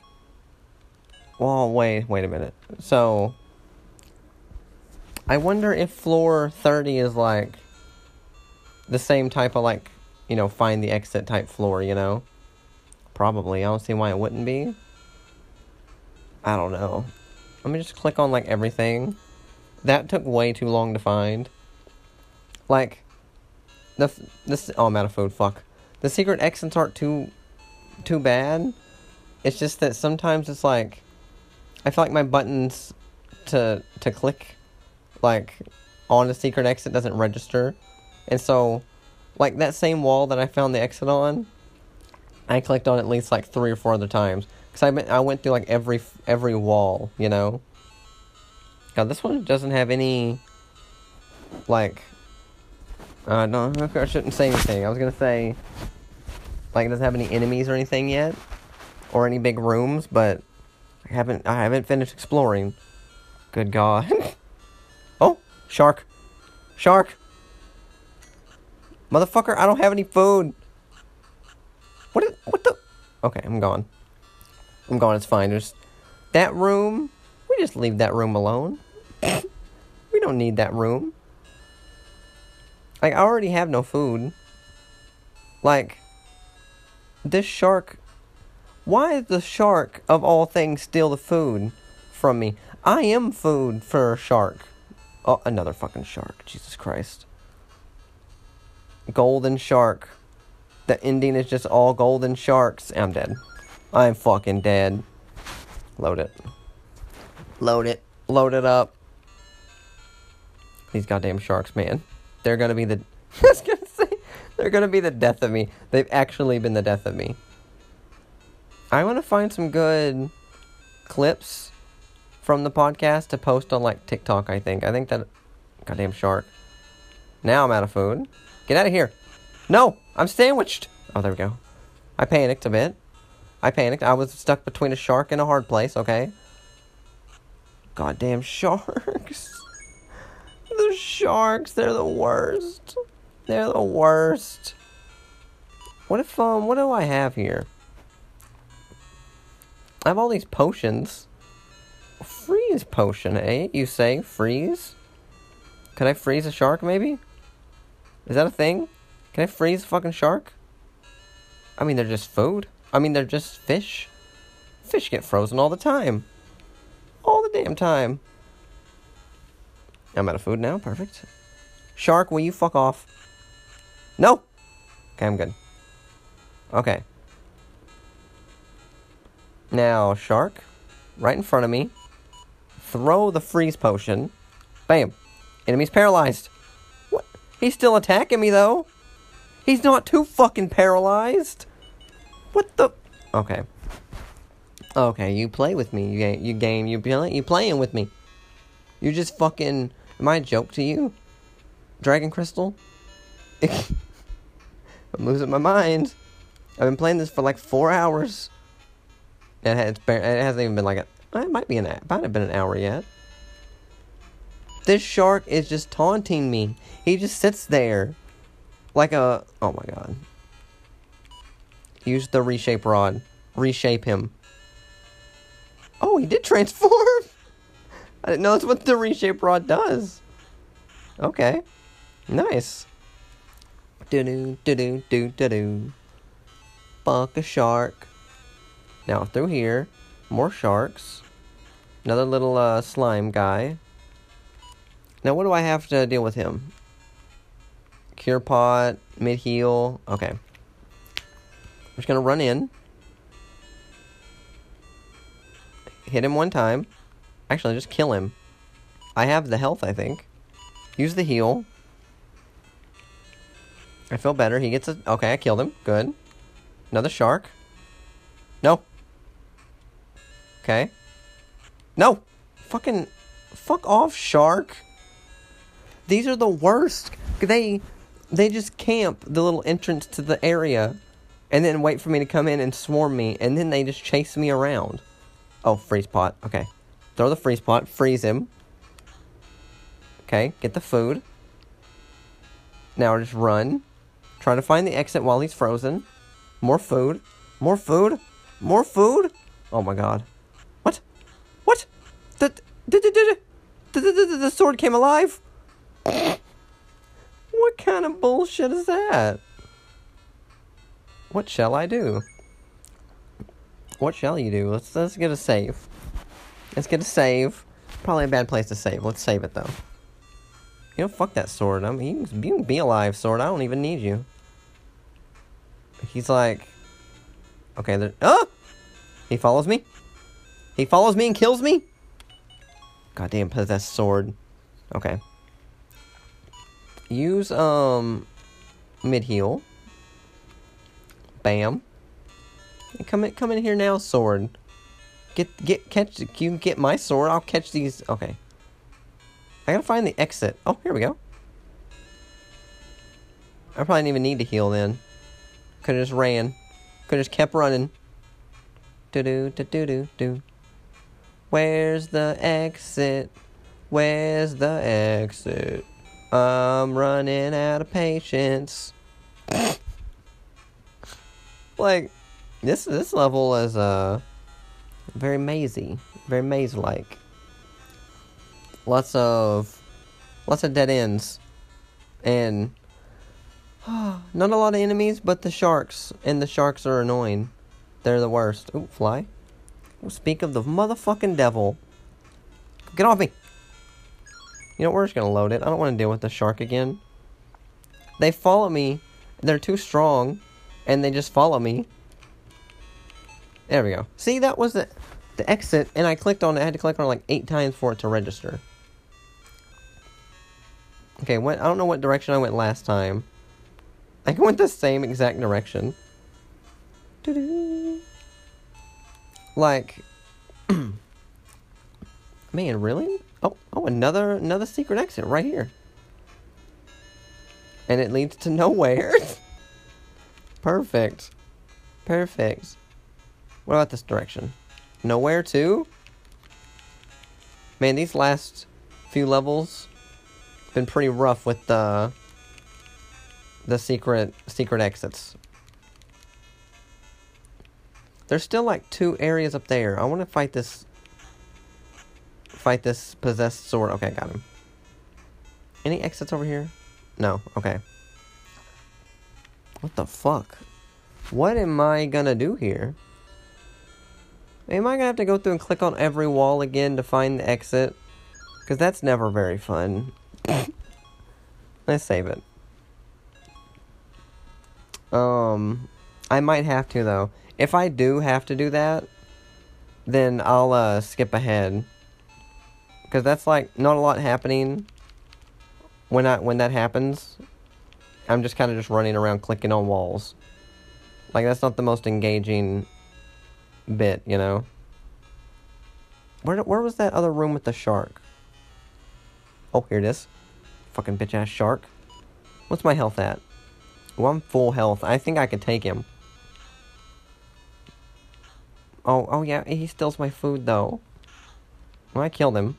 Speaker 1: Well, wait, wait a minute. So I wonder if floor 30 is like the same type of like, you know, find the exit type floor, you know? Probably. I don't see why it wouldn't be. I don't know. Let me just click on like everything. That took way too long to find. Like the this oh I'm out of food. Fuck. The secret exits aren't too too bad. It's just that sometimes it's like I feel like my buttons to to click like on the secret exit doesn't register, and so like that same wall that I found the exit on, I clicked on at least like three or four other times because I I went through like every every wall, you know. God, this one doesn't have any like. Uh, no, I shouldn't say anything. I was gonna say, like, it doesn't have any enemies or anything yet, or any big rooms, but I haven't I haven't finished exploring. Good God. oh, shark, shark. Motherfucker, I don't have any food. What is, what the? Okay, I'm gone. I'm gone, it's fine. There's that room. We just leave that room alone. we don't need that room. Like, I already have no food. Like, this shark. Why is the shark, of all things, steal the food from me? I am food for a shark. Oh, another fucking shark. Jesus Christ. Golden shark. The ending is just all golden sharks. I'm dead. I'm fucking dead. Load it. Load it. Load it up. These goddamn sharks, man. They're gonna be the. I was gonna say They're gonna be the death of me. They've actually been the death of me. I want to find some good clips from the podcast to post on like TikTok. I think. I think that. Goddamn shark. Now I'm out of food. Get out of here. No, I'm sandwiched. Oh, there we go. I panicked a bit. I panicked. I was stuck between a shark and a hard place. Okay. Goddamn sharks. The sharks, they're the worst. They're the worst. What if um what do I have here? I have all these potions. Freeze potion, eh? You say freeze? Can I freeze a shark maybe? Is that a thing? Can I freeze a fucking shark? I mean they're just food. I mean they're just fish. Fish get frozen all the time. All the damn time. I'm out of food now. Perfect. Shark, will you fuck off? No. Okay, I'm good. Okay. Now, shark, right in front of me. Throw the freeze potion. Bam. Enemy's paralyzed. What? He's still attacking me though. He's not too fucking paralyzed. What the? Okay. Okay, you play with me. You. You game. You play. You playing with me. You just fucking. Am I a joke to you? Dragon Crystal? I'm losing my mind. I've been playing this for like four hours. It, has, it hasn't even been like a. It might be an. Might have been an hour yet. This shark is just taunting me. He just sits there, like a. Oh my god. Use the reshape rod. Reshape him. Oh, he did transform. I didn't know that's what the reshape rod does. Okay. Nice. Do do do do do do. Fuck a shark. Now through here, more sharks. Another little uh, slime guy. Now what do I have to deal with him? Cure pot, mid-heal. Okay. I'm just gonna run in. Hit him one time. Actually, just kill him. I have the health, I think. Use the heal. I feel better. He gets a... Okay, I killed him. Good. Another shark. No. Okay. No! Fucking... Fuck off, shark. These are the worst. They... They just camp the little entrance to the area. And then wait for me to come in and swarm me. And then they just chase me around. Oh, freeze pot. Okay. Throw the freeze pot. Freeze him. Okay, get the food. Now just run. Try to find the exit while he's frozen. More food. More food. More food. Oh my god. What? What? The the the the, the, the, the sword came alive. What kind of bullshit is that? What shall I do? What shall you do? Let's let's get a save. Let's get a save. Probably a bad place to save. Let's save it though. You know, fuck that sword. I mean, you can be alive, sword. I don't even need you. He's like, okay, there. Oh, he follows me. He follows me and kills me. Goddamn possessed sword. Okay. Use um mid-heal. Bam. Come in, come in here now, sword. Get get catch. You can get my sword. I'll catch these. Okay. I gotta find the exit. Oh, here we go. I probably didn't even need to heal then. Could have just ran. Could have just kept running. Do do do do do do. Where's the exit? Where's the exit? I'm running out of patience. like this this level is uh very mazy, very maze like. Lots of lots of dead ends. And not a lot of enemies, but the sharks. And the sharks are annoying. They're the worst. Ooh, fly. Speak of the motherfucking devil. Get off me! You know, we're just gonna load it. I don't want to deal with the shark again. They follow me. They're too strong. And they just follow me. There we go. See, that was the, the exit. And I clicked on it. I had to click on it like eight times for it to register. Okay, what, I don't know what direction I went last time. I went the same exact direction. Doo-doo. Like, man, really? Oh, oh, another another secret exit right here, and it leads to nowhere. Perfect, perfect. What about this direction? Nowhere too. Man, these last few levels been pretty rough with the the secret secret exits. There's still like two areas up there. I want to fight this fight this possessed sword. Okay, got him. Any exits over here? No. Okay. What the fuck? What am I gonna do here? Am I gonna have to go through and click on every wall again to find the exit? Because that's never very fun. Let's save it. Um, I might have to though. If I do have to do that, then I'll uh, skip ahead. Because that's like not a lot happening when I when that happens. I'm just kind of just running around clicking on walls. Like that's not the most engaging bit, you know. Where where was that other room with the shark? Oh, here it is. Fucking bitch ass shark. What's my health at? I'm full health. I think I could take him. Oh, oh yeah, he steals my food though. Well, I killed him.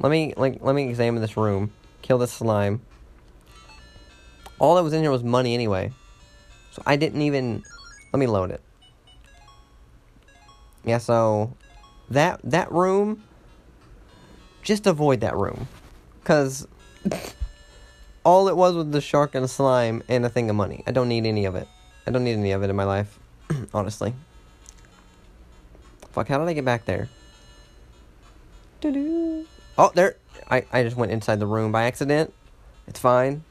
Speaker 1: Let me like let me examine this room. Kill this slime. All that was in here was money anyway. So I didn't even let me load it. Yeah, so that that room just avoid that room. Cuz all it was was the shark and slime and a thing of money. I don't need any of it. I don't need any of it in my life, honestly. Fuck, how did I get back there? Doo-doo. Oh, there. I, I just went inside the room by accident. It's fine.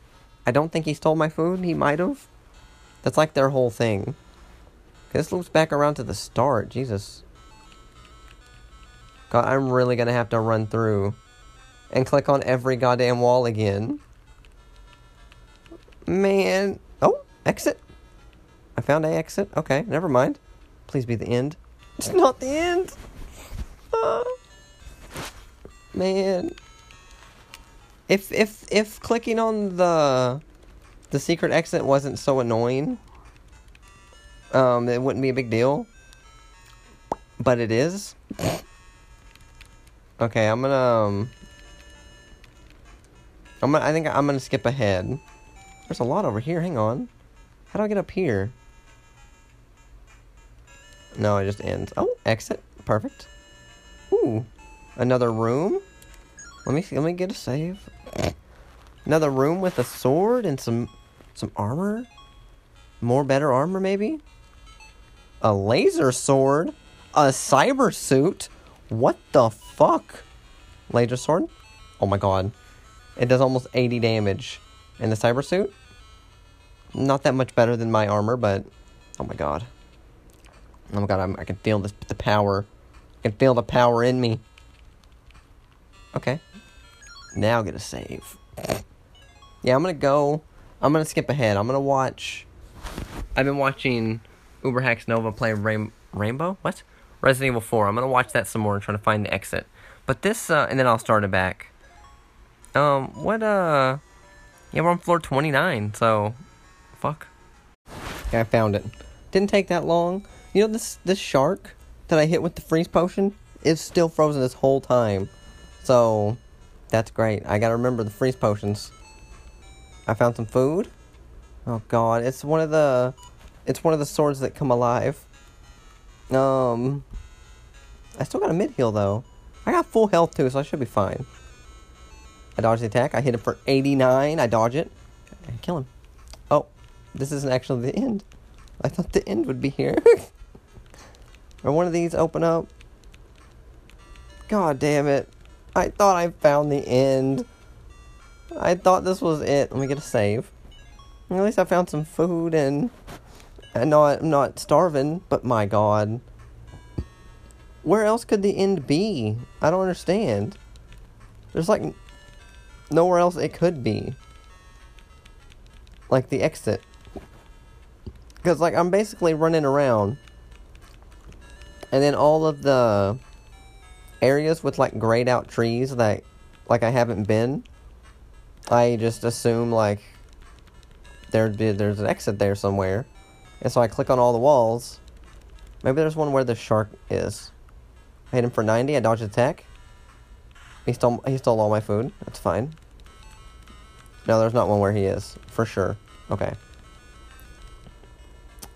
Speaker 1: I don't think he stole my food. He might have. That's like their whole thing. This loops back around to the start. Jesus. God, I'm really gonna have to run through and click on every goddamn wall again. Man. Oh, exit. I found a exit. Okay, never mind. Please be the end. It's not the end. Uh, man. If if if clicking on the the secret exit wasn't so annoying, um, it wouldn't be a big deal. But it is. Okay, I'm gonna um, I'm gonna I think I'm gonna skip ahead. There's a lot over here. Hang on. How do I get up here? No, it just ends. Oh, exit. Perfect. Ooh, another room. Let me see. Let me get a save. Another room with a sword and some some armor. More better armor, maybe. A laser sword. A cyber suit. What the fuck? Laser sword. Oh my god. It does almost 80 damage. And the cyber suit? Not that much better than my armor, but oh my god. Oh my god, I'm, I can feel this the power. I can feel the power in me. Okay. Now get a save. Yeah, I'm gonna go. I'm gonna skip ahead. I'm gonna watch. I've been watching Uber Hacks Nova play Rain, Rainbow. What? Resident Evil 4. I'm gonna watch that some more and try to find the exit. But this, uh, and then I'll start it back. Um, what, uh. Yeah, we're on floor 29, so. Fuck. Okay, I found it. Didn't take that long. You know, this, this shark that I hit with the freeze potion is still frozen this whole time. So, that's great. I gotta remember the freeze potions. I found some food. Oh god, it's one of the it's one of the swords that come alive. Um I still got a mid-heal though. I got full health too, so I should be fine. I dodge the attack. I hit him for 89. I dodge it. I kill him. This isn't actually the end. I thought the end would be here. or one of these open up. God damn it. I thought I found the end. I thought this was it. Let me get a save. At least I found some food and I know I'm not starving, but my god. Where else could the end be? I don't understand. There's like nowhere else it could be. Like the exit. Because, like, I'm basically running around. And then all of the areas with, like, grayed out trees that, like, I haven't been, I just assume, like, there'd be, there's an exit there somewhere. And so I click on all the walls. Maybe there's one where the shark is. I hit him for 90. I dodged attack. He stole, he stole all my food. That's fine. No, there's not one where he is. For sure. Okay.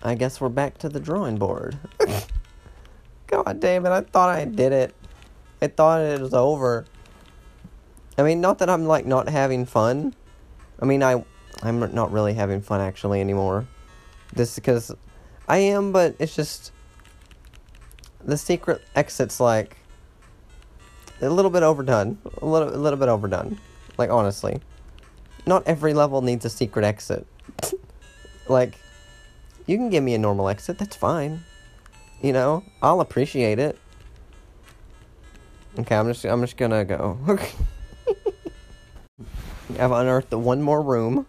Speaker 1: I guess we're back to the drawing board. God damn it, I thought I did it. I thought it was over. I mean, not that I'm like not having fun. I mean, I I'm not really having fun actually anymore. This because I am, but it's just the secret exit's like a little bit overdone. A little a little bit overdone. Like honestly. Not every level needs a secret exit. like you can give me a normal exit, that's fine. You know, I'll appreciate it. Okay, I'm just I'm just gonna go. I've unearthed one more room.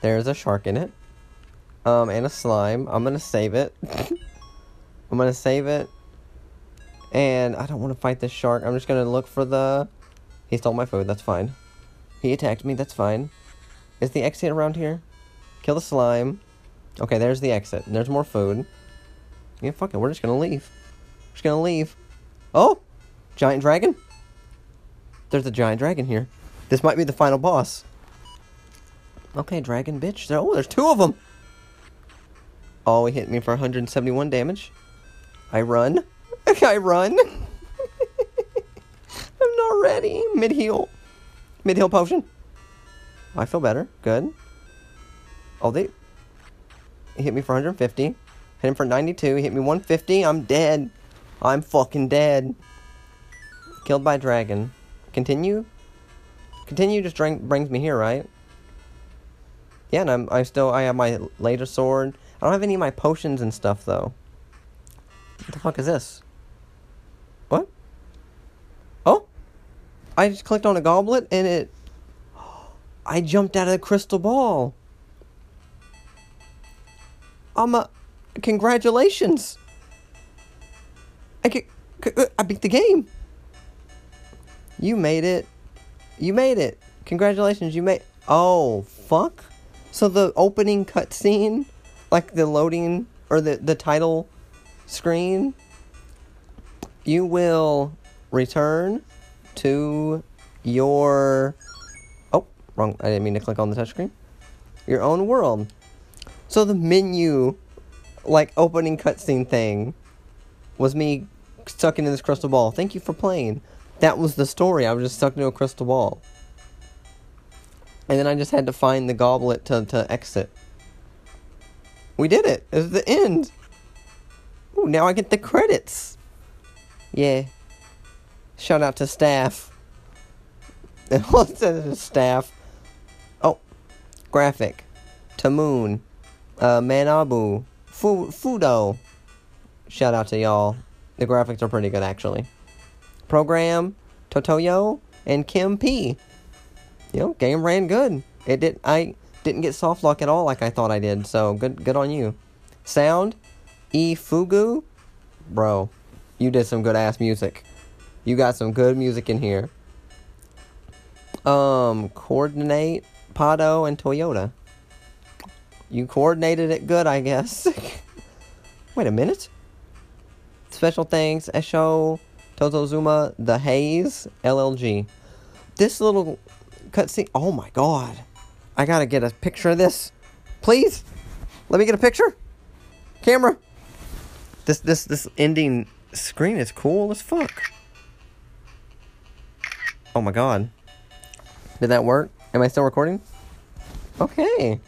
Speaker 1: There's a shark in it. Um, and a slime. I'm gonna save it. I'm gonna save it. And I don't want to fight this shark. I'm just gonna look for the. He stole my food. That's fine. He attacked me. That's fine. Is the exit around here? Kill the slime. Okay, there's the exit. There's more food. Yeah, fuck it. We're just gonna leave. We're just gonna leave. Oh! Giant dragon? There's a giant dragon here. This might be the final boss. Okay, dragon bitch. There, oh, there's two of them. Oh, he hit me for 171 damage. I run. I run. I'm not ready. Mid-heal. Mid heal potion. I feel better. Good. Oh, they. He hit me for 150. Hit him for 92. He hit me 150. I'm dead. I'm fucking dead. Killed by dragon. Continue? Continue just drink, brings me here, right? Yeah, and I'm I still I have my laser sword. I don't have any of my potions and stuff though. What the fuck is this? What? Oh? I just clicked on a goblet and it I jumped out of the crystal ball. A congratulations. I get, uh, I beat the game. You made it. You made it. Congratulations, you made. Oh fuck! So the opening cutscene, like the loading or the the title screen, you will return to your. Oh, wrong. I didn't mean to click on the touchscreen. Your own world. So the menu, like opening cutscene thing, was me stuck into this crystal ball. Thank you for playing. That was the story. I was just stuck into a crystal ball. And then I just had to find the goblet to, to exit. We did it. It was the end. Ooh, now I get the credits. Yeah. Shout out to staff. Staff. Oh. Graphic. Tamoon. Uh, Manabu. Fu- Fudo. Shout out to y'all. The graphics are pretty good, actually. Program, Totoyo, and Kim P. You know, game ran good. It did. I didn't get soft lock at all like I thought I did. So good, good on you. Sound, E Fugu, bro, you did some good ass music. You got some good music in here. Um, coordinate, Pado, and Toyota. You coordinated it good, I guess. Wait a minute. Special thanks, Esho, Totozuma, The Haze, LLG. This little cutscene. Oh my god. I gotta get a picture of this. Please? Let me get a picture. Camera. This this this ending screen is cool as fuck. Oh my god. Did that work? Am I still recording? Okay.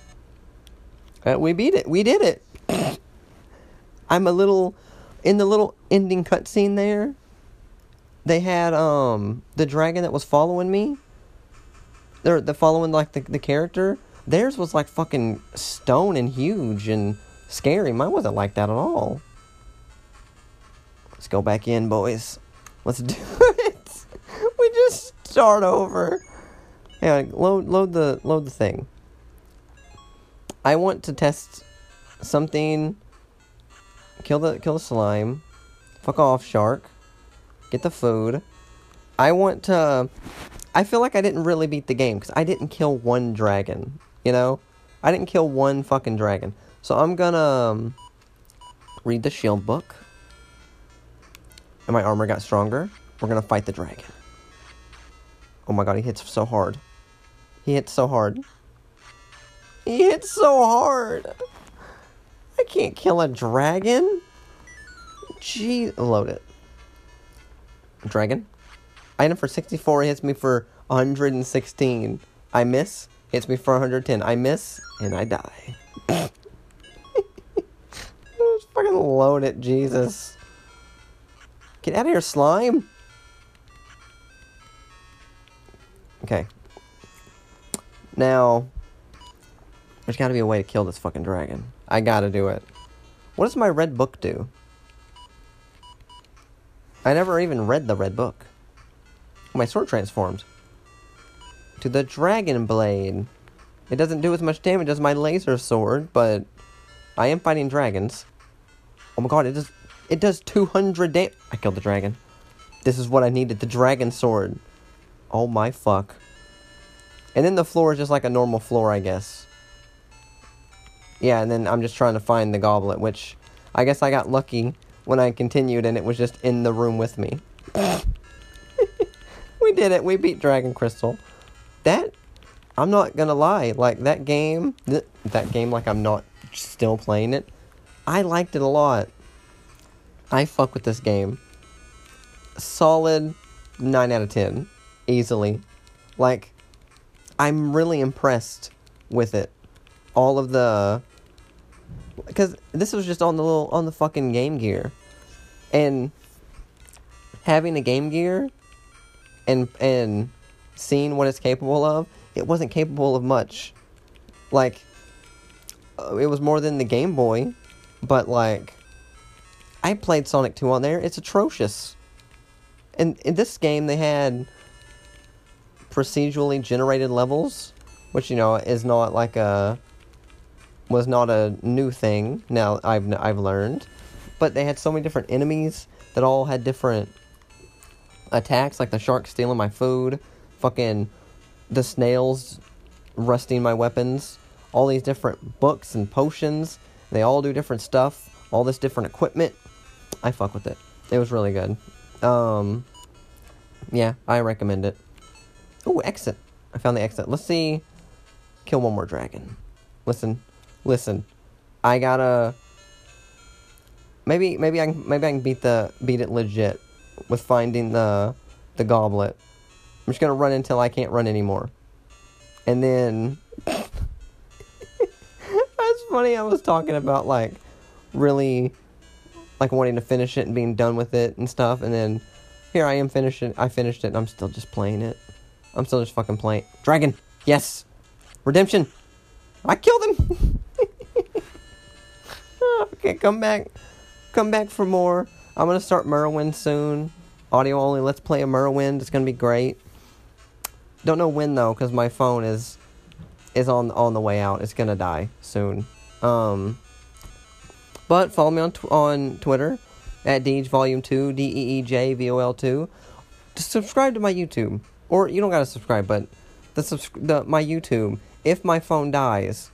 Speaker 1: Uh, we beat it. We did it. I'm a little in the little ending cutscene there. They had um the dragon that was following me. They're the following like the the character. Theirs was like fucking stone and huge and scary. Mine wasn't like that at all. Let's go back in, boys. Let's do it. We just start over. Yeah, load load the load the thing. I want to test something. Kill the kill the slime. Fuck off, shark. Get the food. I want to. I feel like I didn't really beat the game because I didn't kill one dragon. You know, I didn't kill one fucking dragon. So I'm gonna um, read the shield book. And my armor got stronger. We're gonna fight the dragon. Oh my god, he hits so hard. He hits so hard. He hits so hard. I can't kill a dragon. Gee, load it. Dragon. Item for 64 hits me for 116. I miss. Hits me for 110. I miss, and I die. Just fucking load it, Jesus. Get out of here, slime. Okay. Now, there's got to be a way to kill this fucking dragon. I gotta do it. What does my red book do? I never even read the red book. My sword transformed to the dragon blade. It doesn't do as much damage as my laser sword, but I am fighting dragons. Oh my god, it does it does 200 damage. I killed the dragon. This is what I needed, the dragon sword. Oh my fuck. And then the floor is just like a normal floor, I guess. Yeah, and then I'm just trying to find the goblet, which I guess I got lucky when I continued and it was just in the room with me. we did it. We beat Dragon Crystal. That I'm not gonna lie, like that game, th- that game, like I'm not still playing it. I liked it a lot. I fuck with this game. Solid nine out of ten, easily. Like, I'm really impressed with it. All of the, because this was just on the little on the fucking Game Gear, and having a Game Gear, and and seeing what it's capable of, it wasn't capable of much. Like, uh, it was more than the Game Boy, but like, I played Sonic 2 on there. It's atrocious. And in this game, they had procedurally generated levels, which you know is not like a was not a new thing. Now I've I've learned, but they had so many different enemies that all had different attacks, like the shark stealing my food, fucking the snails rusting my weapons, all these different books and potions. They all do different stuff, all this different equipment. I fuck with it. It was really good. Um, yeah, I recommend it. Oh, exit. I found the exit. Let's see. Kill one more dragon. Listen, listen. I gotta. Maybe, maybe I can, maybe I can beat the beat it legit with finding the the goblet. I'm just gonna run until I can't run anymore, and then. That's funny. I was talking about like really like wanting to finish it and being done with it and stuff, and then here I am finishing. I finished it. and I'm still just playing it. I'm still just fucking playing. Dragon, yes, redemption. I killed him. okay, come back, come back for more. I'm gonna start Morrowind soon. Audio only. Let's play a Morrowind. It's gonna be great. Don't know when though, because my phone is is on on the way out. It's gonna die soon. Um, but follow me on tw- on Twitter at Deej Volume Two D E E J V O L Two. Just subscribe to my YouTube, or you don't gotta subscribe, but the, subs- the my YouTube. If my phone dies,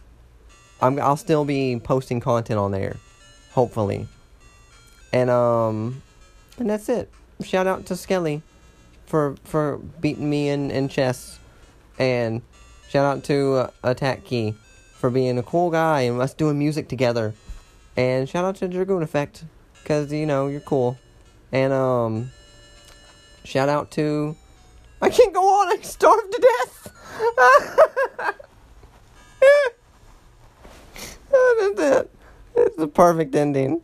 Speaker 1: I'm I'll still be posting content on there, hopefully. And um, and that's it. Shout out to Skelly for for beating me in in chess, and shout out to uh, Attack Key for being a cool guy and us doing music together. And shout out to Dragoon Effect, cause you know you're cool. And um, shout out to I can't go on. I'm starved to death. That's it. It's the perfect ending.